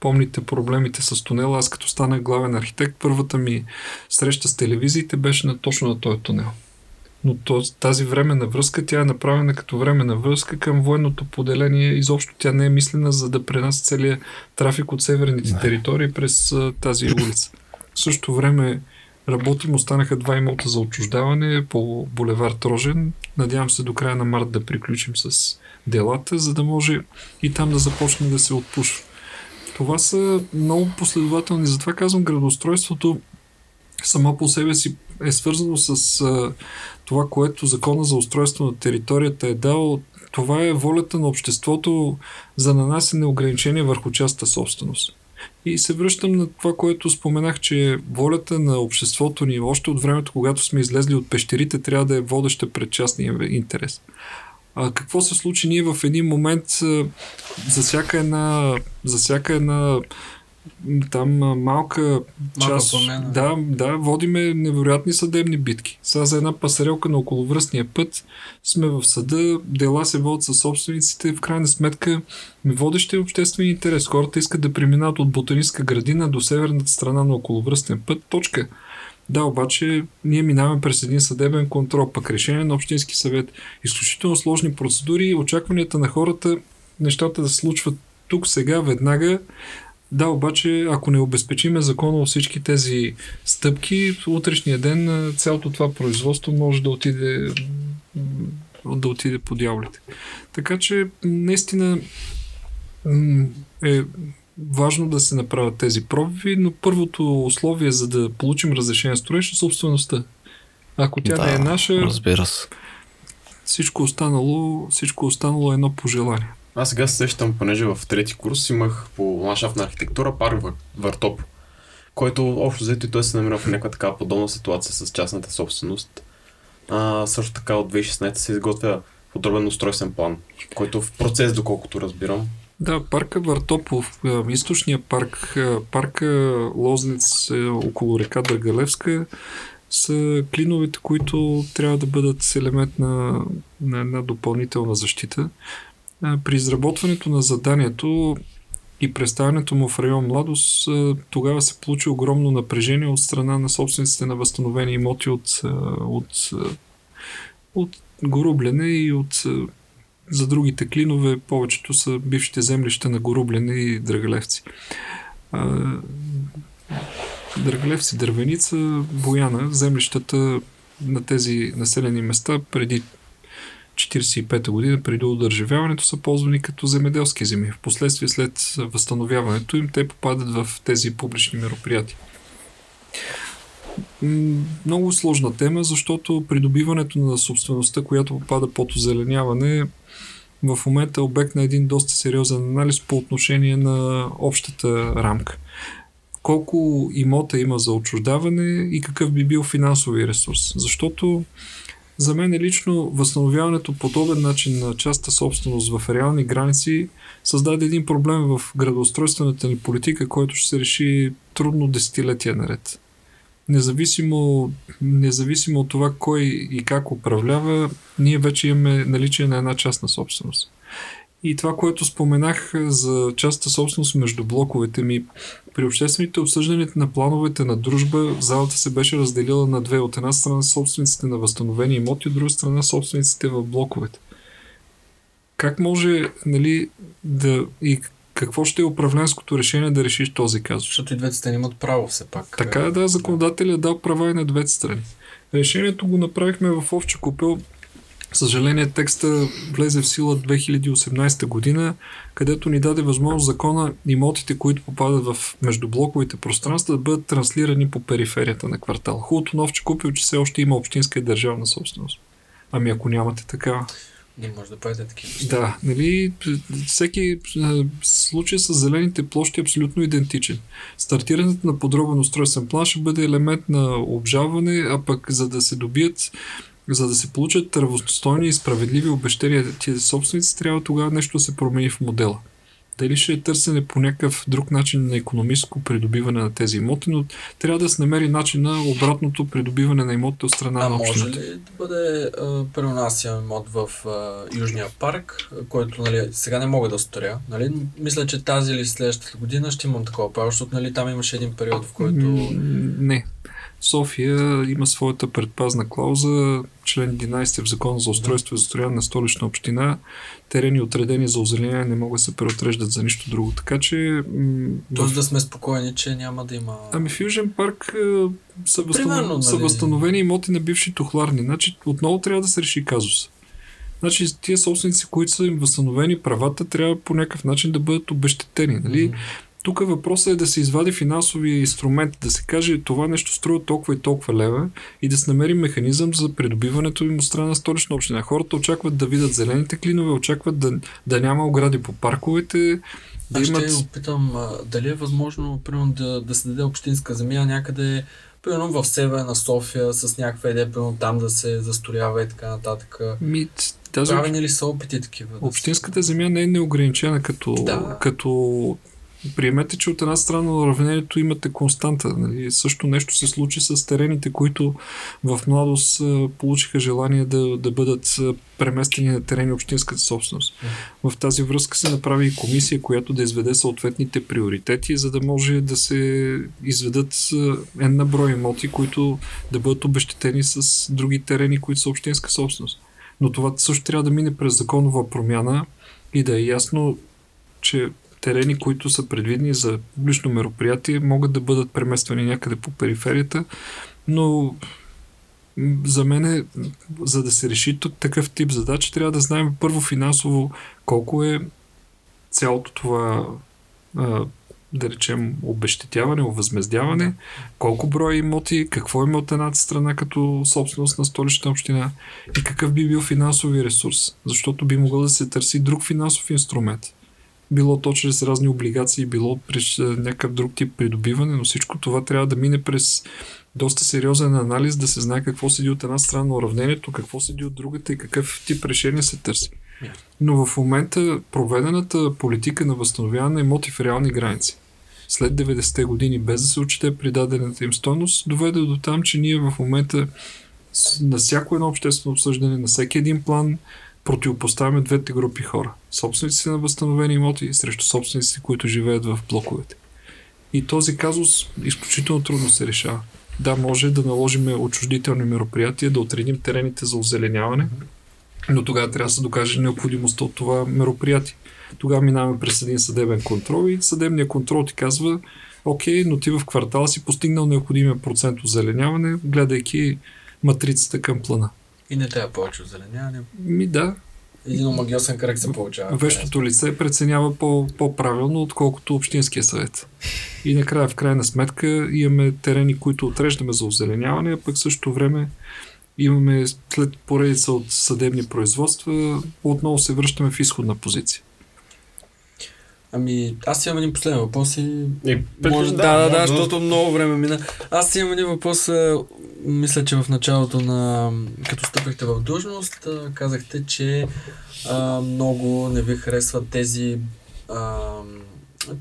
Помните проблемите с тунела. Аз като станах главен архитект, първата ми среща с телевизиите беше на точно на този тунел но тази временна връзка, тя е направена като временна връзка към военното поделение. Изобщо тя не е мислена за да пренася целият трафик от северните не. територии през тази улица. В същото време работим, останаха два имота за отчуждаване по булевард Рожен. Надявам се до края на март да приключим с делата, за да може и там да започне да се отпушва. Това са много последователни. Затова казвам, градоустройството само по себе си е свързано с а, това, което закона за устройство на територията е дал. Това е волята на обществото за нанасене ограничения върху частта собственост. И се връщам на това, което споменах, че волята на обществото ни още от времето, когато сме излезли от пещерите, трябва да е водеща пред частния интерес. А какво се случи? Ние в един момент за всяка една, за всяка една там малка част. Малка да, да, водиме невероятни съдебни битки. Сега за една пасарелка на околовръстния път сме в съда, дела се водят със собствениците, в крайна сметка водещи е обществен интерес. Хората искат да преминат от ботанистка градина до северната страна на околовръстния път. Точка. Да, обаче ние минаваме през един съдебен контрол, пък решение на Общински съвет. Изключително сложни процедури, очакванията на хората, нещата да се случват тук, сега, веднага, да, обаче, ако не обезпечиме законово всички тези стъпки, в утрешния ден цялото това производство може да отиде да отиде по дяволите. Така че, наистина е важно да се направят тези пробиви, но първото условие за да получим разрешение строеж е собствеността. Ако тя да, не е наша, разбира се. Всичко останало, всичко останало е едно пожелание. Аз сега се сещам, понеже в трети курс имах по ландшафтна архитектура парк Въртоп, който общо взето и той се намира в някаква така подобна ситуация с частната собственост. А, също така от 2016 се изготвя подробен устройствен план, който в процес, доколкото разбирам. Да, парка Въртопов, източния парк, парка Лознец е около река Драгалевска са клиновете, които трябва да бъдат елемент на, на една допълнителна защита при изработването на заданието и представянето му в район Младост, тогава се получи огромно напрежение от страна на собствениците на възстановени имоти от, от, от Горублене и от за другите клинове повечето са бившите землища на Горублене и Драгалевци. Драгалевци, Дървеница, Бояна, землищата на тези населени места преди 1945 година, преди удържавяването, са ползвани като земеделски земи. Впоследствие след възстановяването им те попадат в тези публични мероприятия. Много сложна тема, защото придобиването на собствеността, която попада под озеленяване, в момента е обект на един доста сериозен анализ по отношение на общата рамка. Колко имота има за отчуждаване и какъв би бил финансови ресурс. Защото за мен лично възстановяването по подобен начин на частта собственост в реални граници създаде един проблем в градоустройствената ни политика, който ще се реши трудно десетилетия наред. Независимо, независимо от това кой и как управлява, ние вече имаме наличие на една частна собственост. И това, което споменах за частта собственост между блоковете ми, при обществените обсъждания на плановете на дружба, залата се беше разделила на две. От една страна собствениците на възстановени имоти, от друга страна собствениците в блоковете. Как може нали, да и какво ще е управленското решение да решиш този казус? Защото и двете страни имат право все пак. Така е, да, законодателя е дал права и на двете страни. Решението го направихме в Овче купел съжаление текста влезе в сила 2018 година, където ни даде възможност закона имотите, които попадат в междублоковите пространства, да бъдат транслирани по периферията на квартал. Хубавото новче купил, че все още има общинска и държавна собственост. Ами ако нямате така. Не може да правите такива. Да, нали, всеки случай с зелените площи е абсолютно идентичен. Стартирането на подробен устройствен план ще бъде елемент на обжалване, а пък за да се добият за да се получат равностойни и справедливи обещания тези собственици, трябва тогава нещо да се промени в модела. Дали ще е търсене по някакъв друг начин на економическо придобиване на тези имоти, но трябва да се намери начин на обратното придобиване на имотите от страна а на общината. може ли да бъде пренасян имот в а, Южния парк, който нали, сега не мога да сторя? Нали? Мисля, че тази или следващата година ще имам такова право, защото нали, там имаше един период, в който... Не. София има своята предпазна клауза, член 11 в Закона за устройство и застрояване на столична община. Терени отредени за озеленяване не могат да се преотреждат за нищо друго. Така че... Тоест да сме спокойни, че няма да има... Ами в Южен парк са, възстанов... Примерно, нали... са възстановени имоти на бивши тухларни. Значи отново трябва да се реши казус. Значи тия собственици, които са им възстановени правата, трябва по някакъв начин да бъдат обещетени. Нали? Mm-hmm Тук въпросът е да се извади финансови инструмент, да се каже това нещо струва толкова и толкова лева и да се намери механизъм за придобиването им от страна на столична община. Хората очакват да видят зелените клинове, очакват да, да няма огради по парковете, да Аз имат... ще опитам а, дали е възможно примерно, да, да се даде общинска земя някъде примерно в северна София с някаква идея, примерно там да се засторява и така нататък. Ми, тази Правени ли са опити такива? Общинската земя не е неограничена като, да. като Приемете, че от една страна на уравнението имате константа. Нали? Също нещо се случи с терените, които в младост получиха желание да, да бъдат преместени на терени общинската собственост. В тази връзка се направи и комисия, която да изведе съответните приоритети, за да може да се изведат една брой имоти, които да бъдат обещетени с други терени, които са общинска собственост. Но това също трябва да мине през законова промяна и да е ясно, че терени, които са предвидени за публично мероприятие, могат да бъдат премествани някъде по периферията, но за мен, е, за да се реши такъв тип задача, трябва да знаем първо финансово колко е цялото това да речем обещетяване, овъзмездяване, колко броя имоти, какво има от едната страна като собственост на столична община и какъв би бил финансови ресурс, защото би могъл да се търси друг финансов инструмент било то чрез разни облигации, било през някакъв друг тип придобиване, но всичко това трябва да мине през доста сериозен анализ, да се знае какво седи от една страна на уравнението, какво седи от другата и какъв тип решение се търси. Но в момента проведената политика на възстановяване на имоти в реални граници след 90-те години, без да се учите придадената им стойност, доведе до там, че ние в момента на всяко едно обществено обсъждане, на всеки един план, противопоставяме двете групи хора. Собствениците на възстановени имоти срещу собствениците, които живеят в блоковете. И този казус изключително трудно се решава. Да, може да наложим отчуждителни мероприятия, да отредим терените за озеленяване, но тогава трябва да се докаже необходимостта от това мероприятие. Тогава минаваме през един съдебен контрол и съдебният контрол ти казва, окей, но ти в квартала си постигнал необходимия процент озеленяване, гледайки матрицата към плана. И не трябва повече озеленяване. Ми да. Един омагиосен кръг се получава. Вещото лице преценява по, по-правилно, отколкото Общинския съвет. И накрая, в крайна сметка, имаме терени, които отреждаме за озеленяване, а пък също време имаме след поредица от съдебни производства, отново се връщаме в изходна позиция. Ами, аз имам един последен въпрос и... и може, да, да, да, да, защото много време мина. Аз имам един въпрос, мисля, че в началото на... Като стъпихте в длъжност, казахте, че а, много не ви харесват тези а,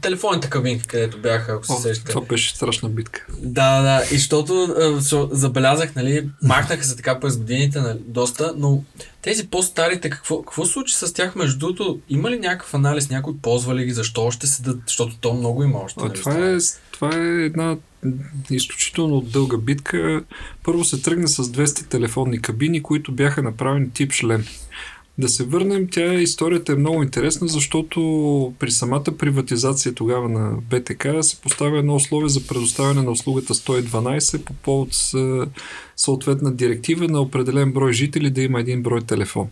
телефонните кабинки, където бяха, ако се сещате. Това беше страшна битка. Да, да, и защото забелязах, нали, махнаха се така през годините нали, доста, но тези по-старите, какво, какво случи с тях между другото? Има ли някакъв анализ, някой ползва ли ги, защо още седат, защото то много има още. Нали, това, е, това е една изключително дълга битка. Първо се тръгна с 200 телефонни кабини, които бяха направени тип шлем. Да се върнем, тя историята е много интересна, защото при самата приватизация тогава на БТК се поставя едно условие за предоставяне на услугата 112 по повод съответна директива на определен брой жители да има един брой телефон.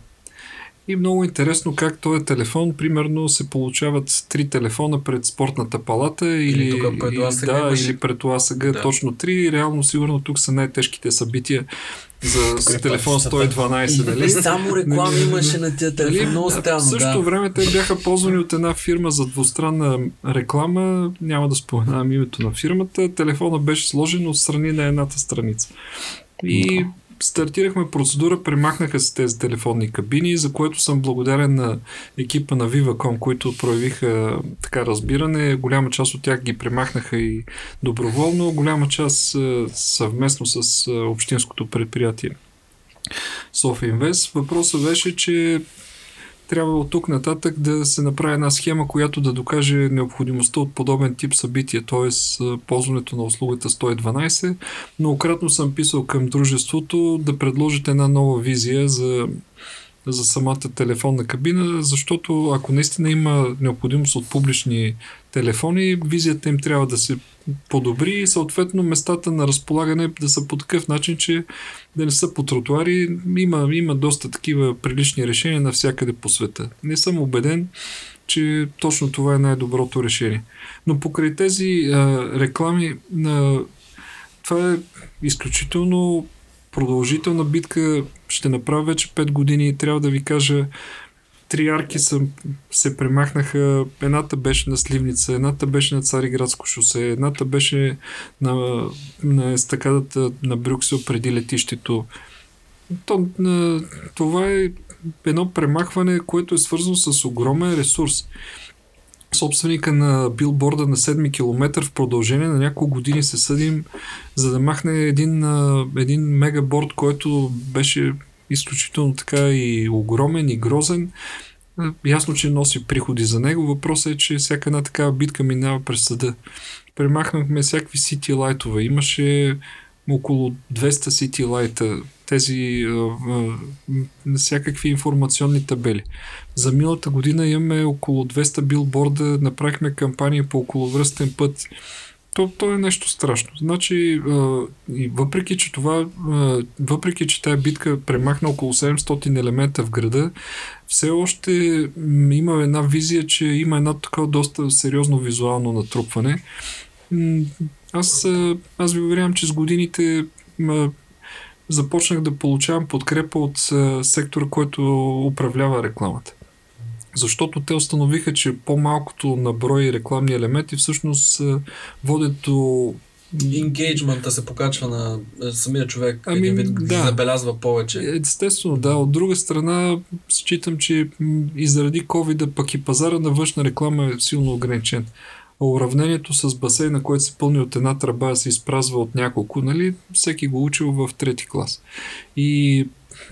И много интересно как този телефон, примерно, се получават три телефона пред спортната палата или, или, пред да, или пред ЛАСГ, да. точно три. Реално, сигурно тук са най-тежките събития за с телефон 112, нали? Само реклама имаше на тия телефон, нали? много странно. В същото да. време те бяха ползвани от една фирма за двустранна реклама, няма да споменавам името на фирмата, телефона беше сложен от страни на едната страница. И стартирахме процедура, премахнаха се тези телефонни кабини, за което съм благодарен на екипа на Viva.com, които проявиха така разбиране. Голяма част от тях ги премахнаха и доброволно, голяма част е, съвместно с е, общинското предприятие София Инвест. Въпросът беше, че трябва от тук нататък да се направи една схема, която да докаже необходимостта от подобен тип събитие, т.е. ползването на услугата 112. Многократно съм писал към дружеството да предложите една нова визия за за самата телефонна кабина, защото ако наистина има необходимост от публични телефони, визията им трябва да се подобри и съответно местата на разполагане да са по такъв начин, че да не са по тротуари. Има, има доста такива прилични решения навсякъде по света. Не съм убеден, че точно това е най-доброто решение. Но покрай тези а, реклами, а, това е изключително продължителна битка. Ще направя вече 5 години и трябва да ви кажа, три арки са, се премахнаха. Едната беше на Сливница, едната беше на Цариградско шосе, едната беше на, на естакадата на Брюксел преди летището. То, това е едно премахване, което е свързано с огромен ресурс. Собственика на билборда на 7 км в продължение на няколко години се съдим, за да махне един, един мегаборд, който беше изключително така и огромен и грозен. Ясно, че носи приходи за него. Въпросът е, че всяка една такава битка минава през съда. Премахнахме всякакви сити лайтове. Имаше около 200 сити лайта, тези а, а, всякакви информационни табели. За миналата година имаме около 200 билборда, направихме кампания по околовръстен път то, то е нещо страшно. Значи, а, въпреки, че това, а, въпреки, че тая битка премахна около 700 елемента в града, все още има една визия, че има една такова доста сериозно визуално натрупване. Аз, аз ви уверявам, че с годините започнах да получавам подкрепа от сектора, който управлява рекламата защото те установиха, че по-малкото на брой рекламни елементи всъщност водят до Ингейджмента се покачва на самия човек, ами, вид да. забелязва повече. Естествено, да. От друга страна, считам, че и заради COVID, пък и пазара на външна реклама е силно ограничен. А уравнението с басейна, който се пълни от една тръба, се изпразва от няколко, нали? Всеки го учил в трети клас. И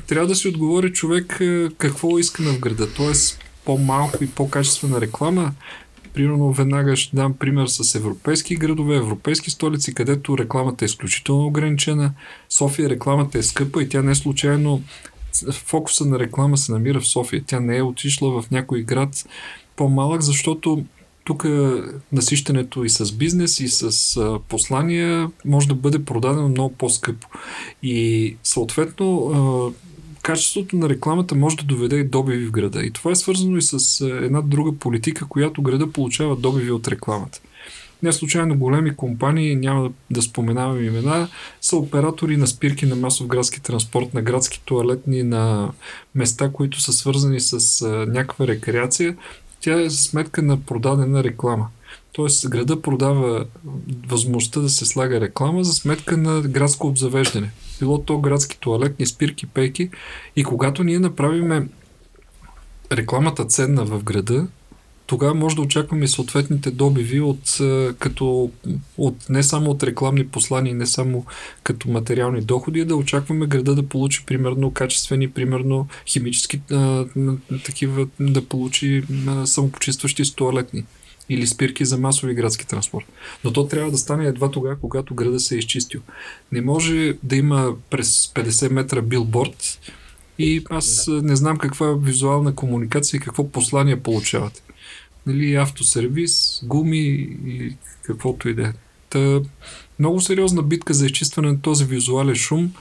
трябва да си отговори човек какво искаме в града. Тоест, по-малко и по-качествена реклама. Примерно веднага ще дам пример с европейски градове, европейски столици, където рекламата е изключително ограничена. София рекламата е скъпа и тя не е случайно фокуса на реклама се намира в София. Тя не е отишла в някой град по-малък, защото тук насищането и с бизнес, и с послания може да бъде продадено много по-скъпо. И съответно качеството на рекламата може да доведе и добиви в града. И това е свързано и с е, една друга политика, която града получава добиви от рекламата. Не случайно големи компании, няма да споменавам имена, са оператори на спирки на масов градски транспорт, на градски туалетни, на места, които са свързани с е, някаква рекреация. Тя е за сметка на продадена реклама. Тоест града продава възможността да се слага реклама за сметка на градско обзавеждане било то градски туалетни, спирки, пейки. И когато ние направиме рекламата ценна в града, тогава може да очакваме съответните добиви от, като, от, не само от рекламни послания, не само като материални доходи, да очакваме града да получи примерно качествени, примерно химически а, такива, да получи а, самопочистващи туалетни или спирки за масови градски транспорт. Но то трябва да стане едва тогава, когато града се е изчистил. Не може да има през 50 метра билборд и аз да. не знам каква визуална комуникация и какво послание получавате. Нали, автосервис, гуми и каквото и да е. Та, много сериозна битка за изчистване на този визуален шум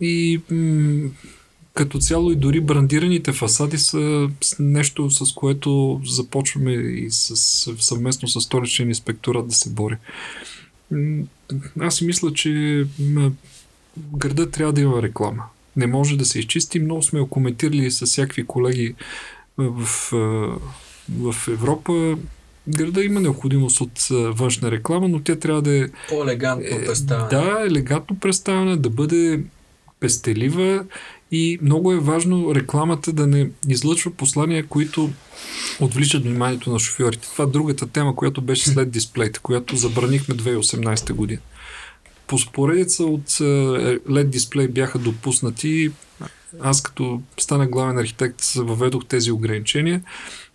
и м- като цяло и дори брандираните фасади са нещо, с което започваме и с, съвместно с столичен инспекторат да се бори. Аз си мисля, че града трябва да има реклама. Не може да се изчисти. Много сме коментирали с всякакви колеги в, в Европа. Града има необходимост от външна реклама, но тя трябва да е... По-елегантно е, представена. Да, елегантно представена, да бъде пестелива и много е важно рекламата да не излъчва послания, които отвличат вниманието на шофьорите. Това е другата тема, която беше след дисплейта, която забранихме 2018 година. По споредица от е, LED дисплей бяха допуснати. Аз като стана главен архитект въведох тези ограничения,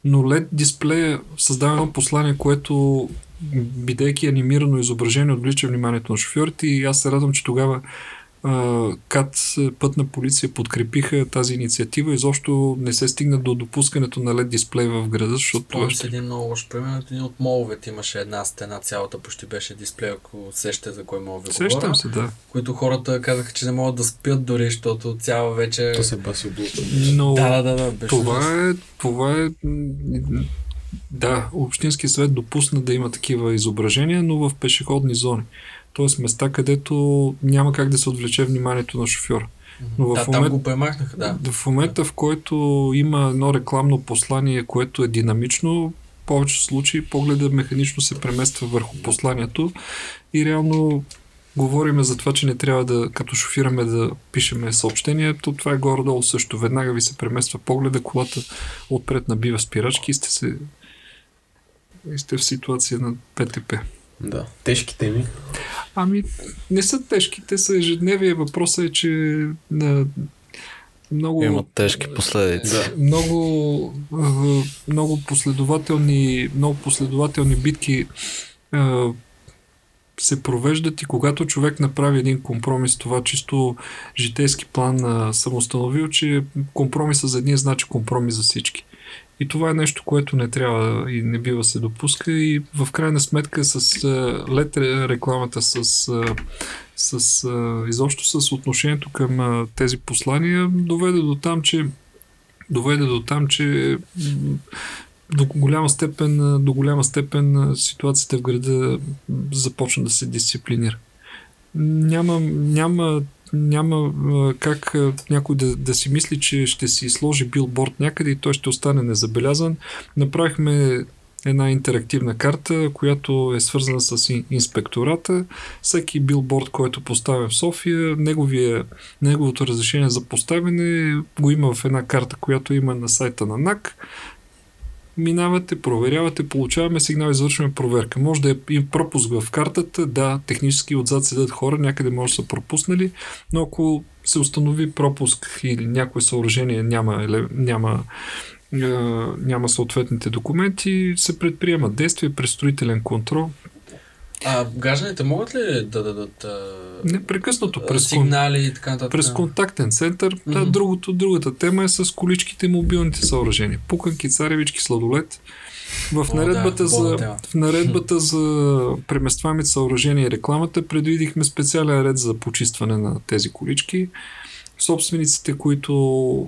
но LED дисплея създава едно послание, което бидейки анимирано изображение, отвлича вниманието на шофьорите и аз се радвам, че тогава КАТ пътна полиция подкрепиха тази инициатива и защо не се стигна до допускането на LED дисплей в града, защото това ще... един много лош пример. Един от моловете имаше една стена, цялата почти беше дисплей, ако сещате за кой мога ви Сещам говоря, се, да. Които хората казаха, че не могат да спят дори, защото цяла вече... То се баси Но да, да, да, да това, е, това е да, Общински съвет допусна да има такива изображения, но в пешеходни зони. Тоест места, където няма как да се отвлече вниманието на шофьора. Но в, да, момент, го премахнаха, да. В момента, в който има едно рекламно послание, което е динамично, в повечето случаи погледа механично се премества върху посланието и реално говориме за това, че не трябва да, като шофираме да пишеме съобщение, то това е горе-долу също. Веднага ви се премества погледа, колата отпред набива спирачки и сте, се, и сте в ситуация на ПТП. Да, тежките ми. Ами, не са тежки, те са ежедневие. Въпросът е, че на много... Имат тежки последици. Да. Много, много последователни, много последователни битки се провеждат и когато човек направи един компромис, това чисто житейски план съм установил, че компромиса за един значи компромис за всички. И това е нещо, което не трябва и не бива се допуска и в крайна сметка с лед рекламата, с, с изобщо с отношението към тези послания доведе до там, че доведе до там, че до голяма степен, до голяма степен ситуацията в града започна да се дисциплинира. Няма, няма, няма как някой да, да си мисли, че ще си сложи билборд някъде и той ще остане незабелязан. Направихме една интерактивна карта, която е свързана с инспектората. Всеки билборд, който поставя в София, неговия, неговото разрешение за поставяне го има в една карта, която има на сайта на НАК минавате, проверявате, получаваме сигнал, извършваме проверка. Може да е пропуск в картата, да, технически отзад седят хора, някъде може да са пропуснали, но ако се установи пропуск или някое съоръжение няма, няма, няма съответните документи, се предприемат действия през контрол, а гражданите могат ли да дадат непрекъснато през сигнали и така нататък? През контактен център. Mm-hmm. Да, другото, другата тема е с количките и мобилните съоръжения. Пуканки, царевички, сладолет. В О, наредбата, да, за, в наредбата за преместваемите съоръжения и рекламата предвидихме специален ред за почистване на тези колички. Собствениците, които,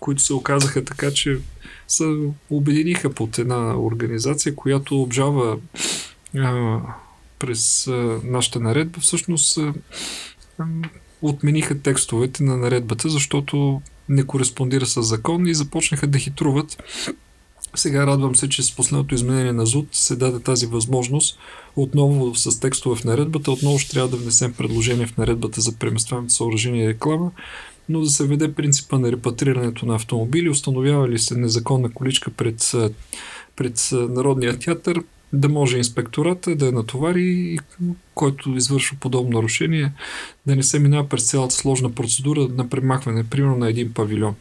които се оказаха така, че се обединиха под една организация, която обжава а, през нашата наредба, всъщност отмениха текстовете на наредбата, защото не кореспондира с закон и започнаха да хитруват. Сега радвам се, че с последното изменение на ЗУД се даде тази възможност отново с текстове в наредбата. Отново ще трябва да внесем предложение в наредбата за преместваемите съоръжения и реклама, но да се веде принципа на репатрирането на автомобили. Установява ли се незаконна количка пред, пред Народния театър, да може инспектората да я натовари и който извършва подобно нарушение да не се минава през цялата сложна процедура на премахване, примерно на един павилион.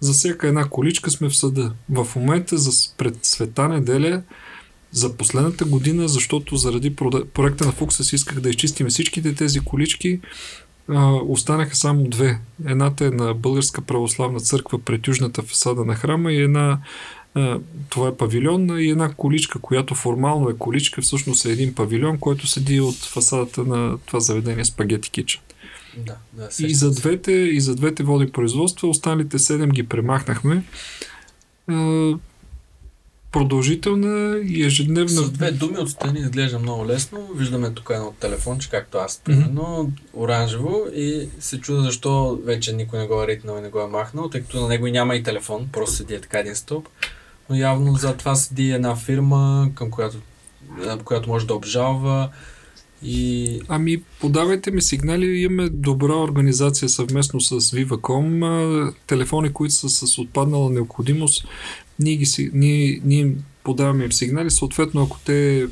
За всяка една количка сме в съда. В момента за пред света неделя за последната година, защото заради проекта на Фуксас исках да изчистим всичките тези колички, останаха само две. Едната е на Българска православна църква пред южната фасада на храма и една това е павилион и една количка, която формално е количка, всъщност е един павилион, който седи от фасадата на това заведение Спагети Кичен. Да, да, и, за двете, и за двете води производства, останалите седем ги премахнахме. Продължителна и ежедневна. С две думи отстрани изглежда много лесно. Виждаме тук едно телефонче, както аз, примерно, mm-hmm. оранжево и се чуда защо вече никой не го е ритнал и не го е махнал, тъй като на него няма и телефон, просто седи е така един стълб но явно за това седи една фирма, към която, която може да обжалва. И... Ами, подавайте ми сигнали, имаме добра организация съвместно с Viva.com, телефони, които са с отпаднала необходимост, ние, ги, ние, ние подаваме им сигнали, съответно ако те,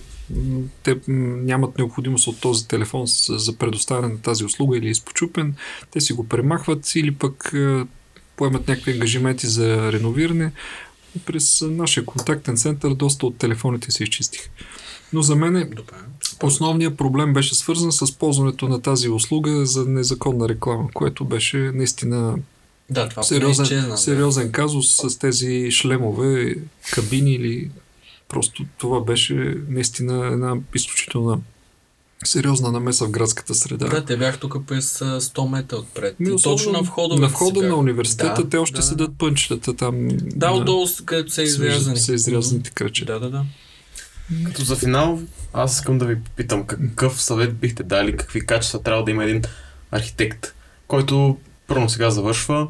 те нямат необходимост от този телефон за предоставяне на тази услуга или е изпочупен, те си го премахват или пък поемат някакви ангажименти за реновиране през нашия контактен център доста от телефоните се изчистих. Но за мен основният проблем беше свързан с ползването на тази услуга за незаконна реклама, което беше наистина да, това сериозен, изчезна, сериозен да. казус с тези шлемове, кабини или просто това беше наистина една изключителна сериозна намеса в градската среда. Да, те бях тук през 100 метра отпред. Ми, точно на входа. На входа на университета да, те още да, седат да. пънчетата там. Да, отдолу, където са изрязани. Са изрязаните кръче. Да, да, да. Като за финал, аз искам да ви попитам какъв съвет бихте дали, какви качества трябва да има един архитект, който първо сега завършва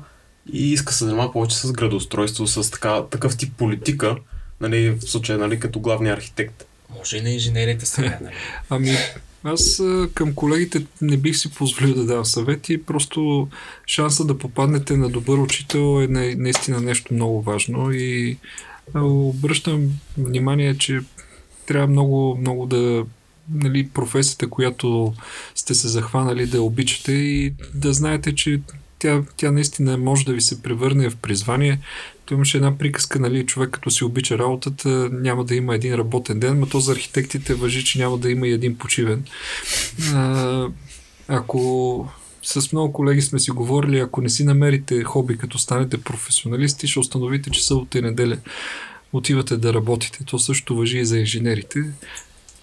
и иска се занимава повече с градоустройство, с така, такъв тип политика, нали, в случая нали, като главния архитект. Може и на инженерите сега. Нали? ами, аз към колегите не бих си позволил да дам съвети, просто шанса да попаднете на добър учител е наистина нещо много важно и обръщам внимание, че трябва много, много да нали, професията, която сте се захванали да обичате и да знаете, че тя, тя наистина може да ви се превърне в призвание. То имаше една приказка, нали, човек като си обича работата, няма да има един работен ден, но то за архитектите въжи, че няма да има и един почивен. А, ако с много колеги сме си говорили, ако не си намерите хоби, като станете професионалисти, ще установите, че събота и неделя отивате да работите. То също въжи и за инженерите.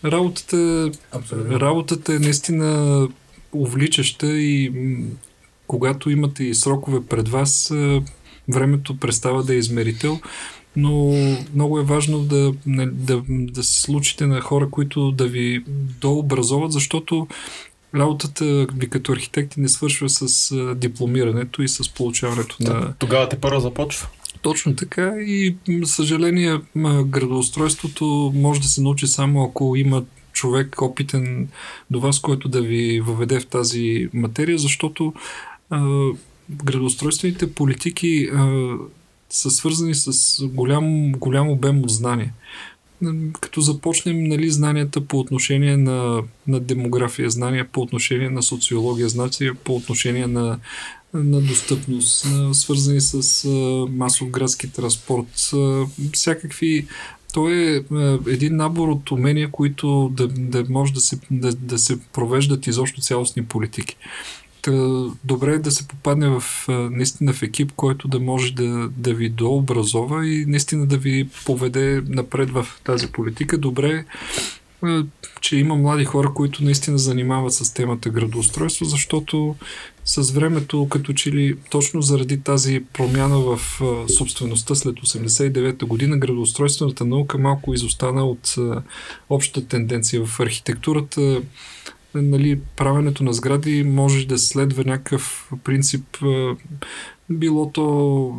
Работата, работата е наистина увличаща и когато имате и срокове пред вас, времето престава да е измерител, но много е важно да, да, да се случите на хора, които да ви дообразоват, защото работата ви като архитекти не свършва с дипломирането и с получаването на... Тогава те първо започва. Точно така и съжаление градоустройството може да се научи само ако има човек опитен до вас, който да ви въведе в тази материя, защото градоустройствените политики а, са свързани с голям, голям обем от знания. Като започнем нали, знанията по отношение на, на демография, знания по отношение на социология, знания по отношение на на достъпност, свързани с масов градски транспорт, всякакви то е един набор от умения, които да, да може да се, да, да се провеждат изобщо цялостни политики. Та, добре е да се попадне в, наистина в екип, който да може да, да ви дообразова и наистина да ви поведе напред в тази политика. Добре е че има млади хора, които наистина занимават с темата градоустройство, защото с времето, като че ли точно заради тази промяна в собствеността след 89-та година, градоустройствената наука малко изостана от общата тенденция в архитектурата. Нали, правенето на сгради може да следва някакъв принцип, било то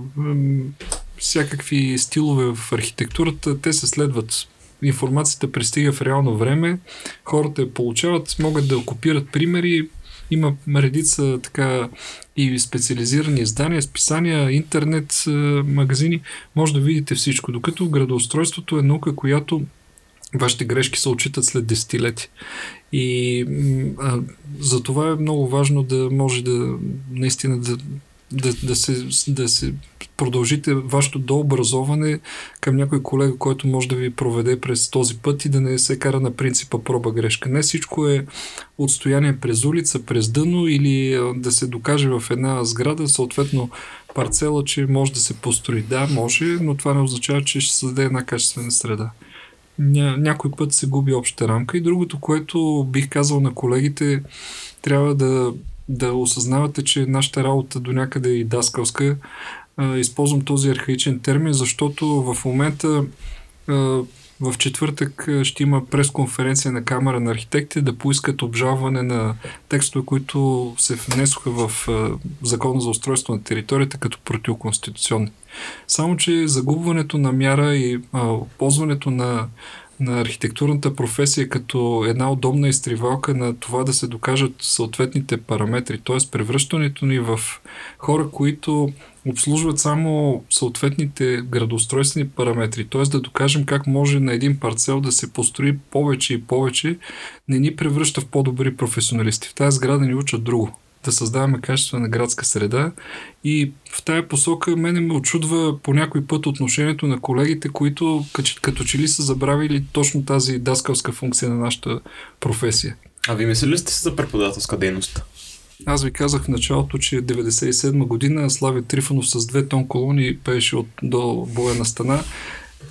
всякакви стилове в архитектурата, те се следват. Информацията пристига в реално време, хората я получават, могат да копират примери, има редица така и специализирани издания, списания, интернет, магазини, може да видите всичко. Докато градоустройството е наука, която вашите грешки се отчитат след десетилети. И а, за това е много важно да може да наистина да, да, да, се, да се продължите вашето дообразоване към някой колега, който може да ви проведе през този път и да не се кара на принципа проба грешка. Не всичко е отстояние през улица, през дъно или да се докаже в една сграда, съответно парцела, че може да се построи. Да, може, но това не означава, че ще създаде една качествена среда. Ня, някой път се губи обща рамка. И другото, което бих казал на колегите, трябва да да осъзнавате, че нашата работа до някъде е и даскалска. използвам този архаичен термин, защото в момента в четвъртък ще има пресконференция на Камера на архитекти да поискат обжалване на текстове, които се внесоха в Закона за устройство на територията като противоконституционни. Само, че загубването на мяра и а, ползването на на архитектурната професия като една удобна изтривалка на това да се докажат съответните параметри, т.е. превръщането ни в хора, които обслужват само съответните градоустройствени параметри, т.е. да докажем как може на един парцел да се построи повече и повече, не ни превръща в по-добри професионалисти. В тази сграда ни учат друго да създаваме качествена градска среда. И в тая посока мене ме очудва по някой път отношението на колегите, които като, че ли са забравили точно тази даскалска функция на нашата професия. А ви мислили сте за преподавателска дейност? Аз ви казах в началото, че 97 година Слави Трифонов с две тон колони пееше от, до боя на стена.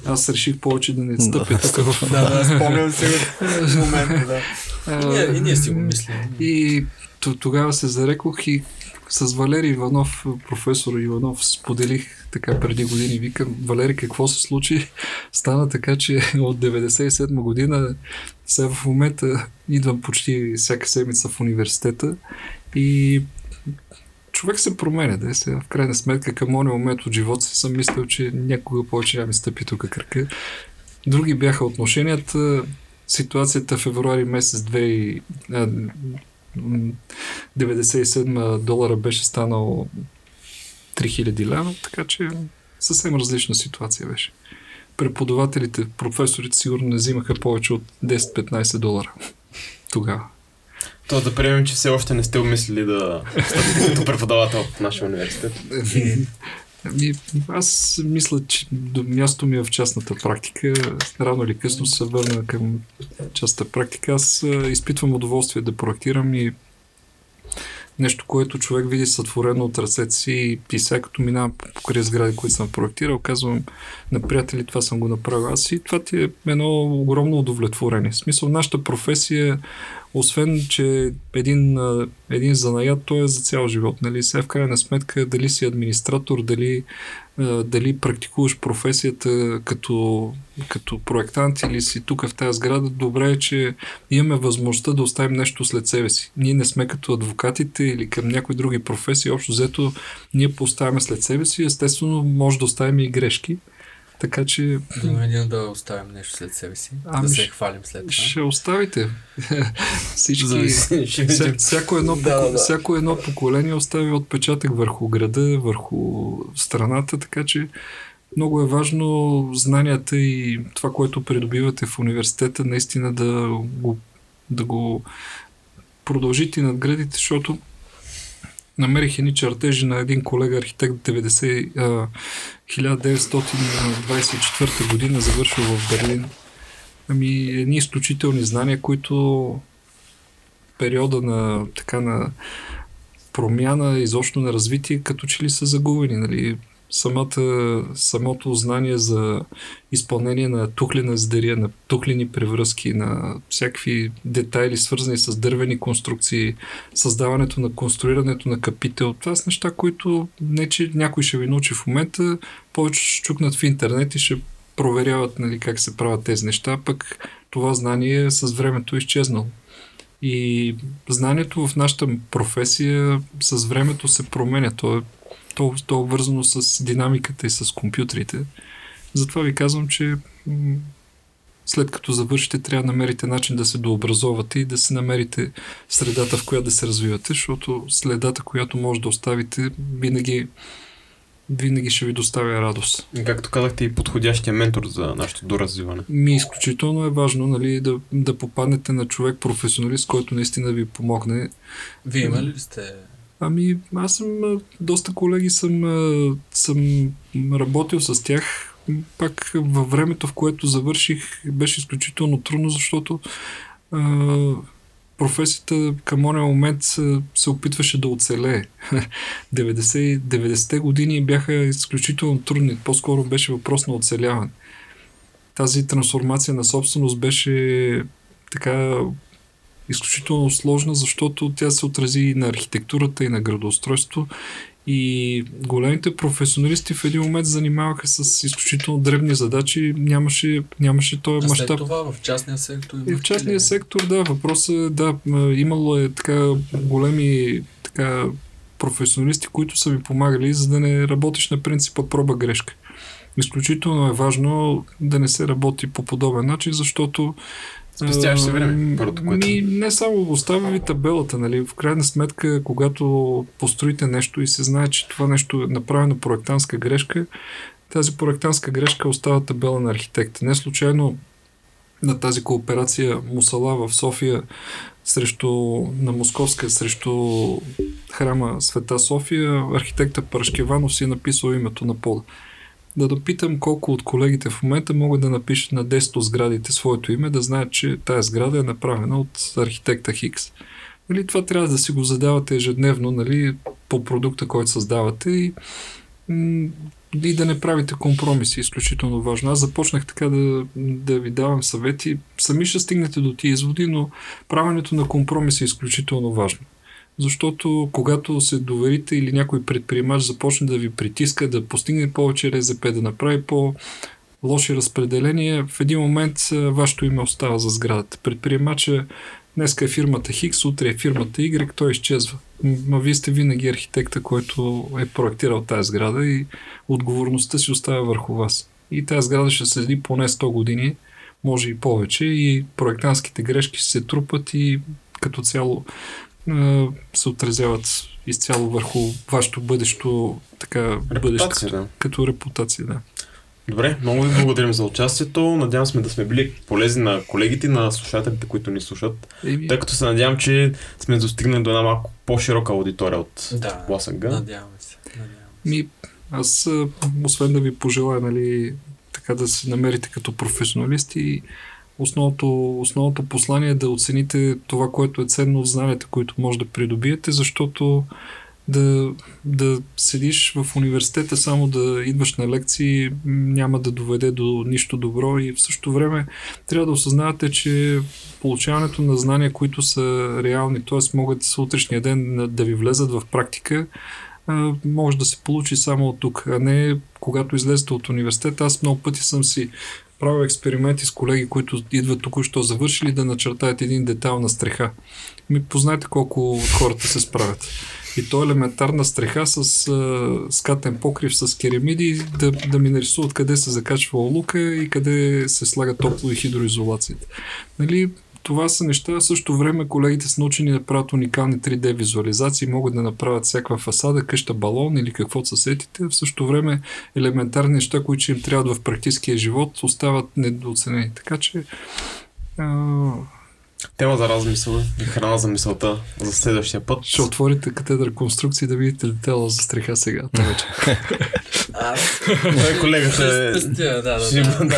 Аз реших повече да не стъпя да, тук в... Да, да, спомням се в момента, да. и, и ние си го мислим. И тогава се зарекох и с Валери Иванов, професор Иванов, споделих така преди години. Викам, Валери, какво се случи? Стана така, че от 97 година сега в момента идвам почти всяка седмица в университета и човек се променя. Да сега, в крайна сметка към моя момент от живота си съм мислил, че някога повече няма ми стъпи тук кръка. Други бяха отношенията. Ситуацията в февруари месец 97 долара беше станал 3000 лева, така че съвсем различна ситуация беше. Преподавателите, професорите сигурно не взимаха повече от 10-15 долара тогава. То да приемем, че все още не сте умислили да станете като преподавател в нашия университет. Ами, аз мисля, че до място ми е в частната практика. Рано или късно се върна към частната практика. Аз изпитвам удоволствие да проектирам и нещо, което човек види сътворено от ръцете си и сега като минавам покрай сгради, които съм проектирал, казвам на приятели, това съм го направил аз и това ти е едно огромно удовлетворение. В смисъл, нашата професия освен, че един, един занаят, той е за цял живот. Нали? Сега в крайна сметка, дали си администратор, дали, дали практикуваш професията като, като проектант или си тук в тази сграда, добре е, че имаме възможността да оставим нещо след себе си. Ние не сме като адвокатите или към някои други професии. Общо взето, ние поставяме след себе си. Естествено, може да оставим и грешки. Така че... Да, да оставим нещо след себе си, ами, да се хвалим след това. Ще оставите. Всички... Вся, всяко, едно, да, поко... да. всяко едно поколение остави отпечатък върху града, върху страната, така че много е важно знанията и това, което придобивате в университета, наистина да го, да го продължите и надградите, защото намерих едни чертежи на един колега архитект 90, а, 1924 година, завършил в Берлин. Ами, едни изключителни знания, които периода на така на промяна, изобщо на развитие, като че ли са загубени. Нали? Самата, самото знание за изпълнение на тухлена здария, на тухлени превръзки, на всякакви детайли, свързани с дървени конструкции, създаването на конструирането на капител. Това са неща, които не че някой ще ви научи в момента, повече ще чукнат в интернет и ще проверяват нали, как се правят тези неща, пък това знание с времето е изчезнало. И знанието в нашата професия с времето се променя. То е то, то е обвързано с динамиката и с компютрите. Затова ви казвам, че след като завършите, трябва да намерите начин да се дообразовате и да се намерите средата, в която да се развивате, защото следата, която може да оставите, винаги, винаги ще ви доставя радост. Както казахте, и подходящия ментор за нашето доразвиване. Ми изключително е важно нали, да, да попаднете на човек професионалист, който наистина ви помогне. Вие имали ли сте Ами, аз съм, доста колеги съм, съм работил с тях. Пак във времето, в което завърших, беше изключително трудно, защото а, професията към ония момент се, се опитваше да оцелее. 90, 90-те години бяха изключително трудни. По-скоро беше въпрос на оцеляване. Тази трансформация на собственост беше така изключително сложна, защото тя се отрази и на архитектурата, и на градоустройство. И големите професионалисти в един момент занимаваха с изключително дребни задачи. Нямаше, нямаше този мащаб. това в частния сектор. И в частния ли? сектор, да. Въпросът е, да, имало е така големи така, професионалисти, които са ви помагали, за да не работиш на принципа проба грешка. Изключително е важно да не се работи по подобен начин, защото Спестяваш се време, първото, което... Ми, не само оставя ви табелата, нали? В крайна сметка, когато построите нещо и се знае, че това нещо е направено проектантска грешка, тази проектантска грешка остава табела на архитекта. Не случайно на тази кооперация Мусала в София срещу, на Московска срещу храма Света София, архитекта Парашкеванов си е написал името на пода да допитам колко от колегите в момента могат да напишат на 10 от сградите своето име, да знаят, че тая сграда е направена от архитекта Хикс. Нали, това трябва да си го задавате ежедневно нали, по продукта, който създавате и и да не правите компромиси, изключително важно. Аз започнах така да, да ви давам съвети. Сами ще стигнете до тия изводи, но правенето на компромиси е изключително важно. Защото когато се доверите или някой предприемач започне да ви притиска, да постигне повече РЗП, да направи по лоши разпределения, в един момент вашето име остава за сградата. Предприемача днеска е фирмата Хикс, утре е фирмата Y, той изчезва. Но вие сте винаги архитекта, който е проектирал тази сграда и отговорността си оставя върху вас. И тази сграда ще седи поне 100 години, може и повече, и проектантските грешки се трупат и като цяло се отразяват изцяло върху вашето бъдещо така, бъдеще, да. като репутация. Да. Добре, много ви благодарим за участието. Надявам се да сме били полезни на колегите, на слушателите, които ни слушат. Еми... Тъй като се надявам, че сме достигнали до една малко по-широка аудитория от да. Надяваме се. Надявам се. Ми, аз, освен да ви пожелая, нали, така да се намерите като професионалисти, основното, основното послание е да оцените това, което е ценно от знанията, които може да придобиете, защото да, да седиш в университета само да идваш на лекции няма да доведе до нищо добро и в същото време трябва да осъзнавате, че получаването на знания, които са реални, т.е. могат с утрешния ден да ви влезат в практика, може да се получи само от тук, а не когато излезете от университета. Аз много пъти съм си правил експерименти с колеги, които идват току-що завършили да начертаят един детайл на стреха. Ми познайте колко хората се справят. И то елементарна стреха с а, скатен покрив с керамиди, да, да ми нарисуват къде се закачва лука и къде се слага топло и хидроизолацията. Нали, това са неща. В същото време колегите са научени да правят уникални 3D визуализации, могат да направят всяка фасада, къща, балон или какво са сетите. В същото време елементарни неща, които им трябват в практическия живот, остават недооценени. Така че а, Тема за размисъл и храна за мисълта за следващия път. Ще отворите катедра конструкции да видите детела за стреха сега. Той колегата е...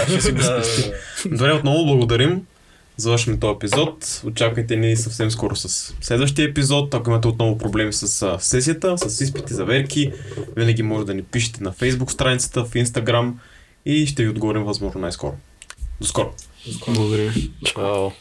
Ще си го спести. Добре, отново благодарим. Завършваме този епизод. Очаквайте ни съвсем скоро с следващия епизод. Ако имате отново проблеми с сесията, с изпити, заверки, винаги може да ни пишете на Facebook страницата, в Instagram и ще ви отговорим възможно най-скоро. До скоро! Благодаря. Чао.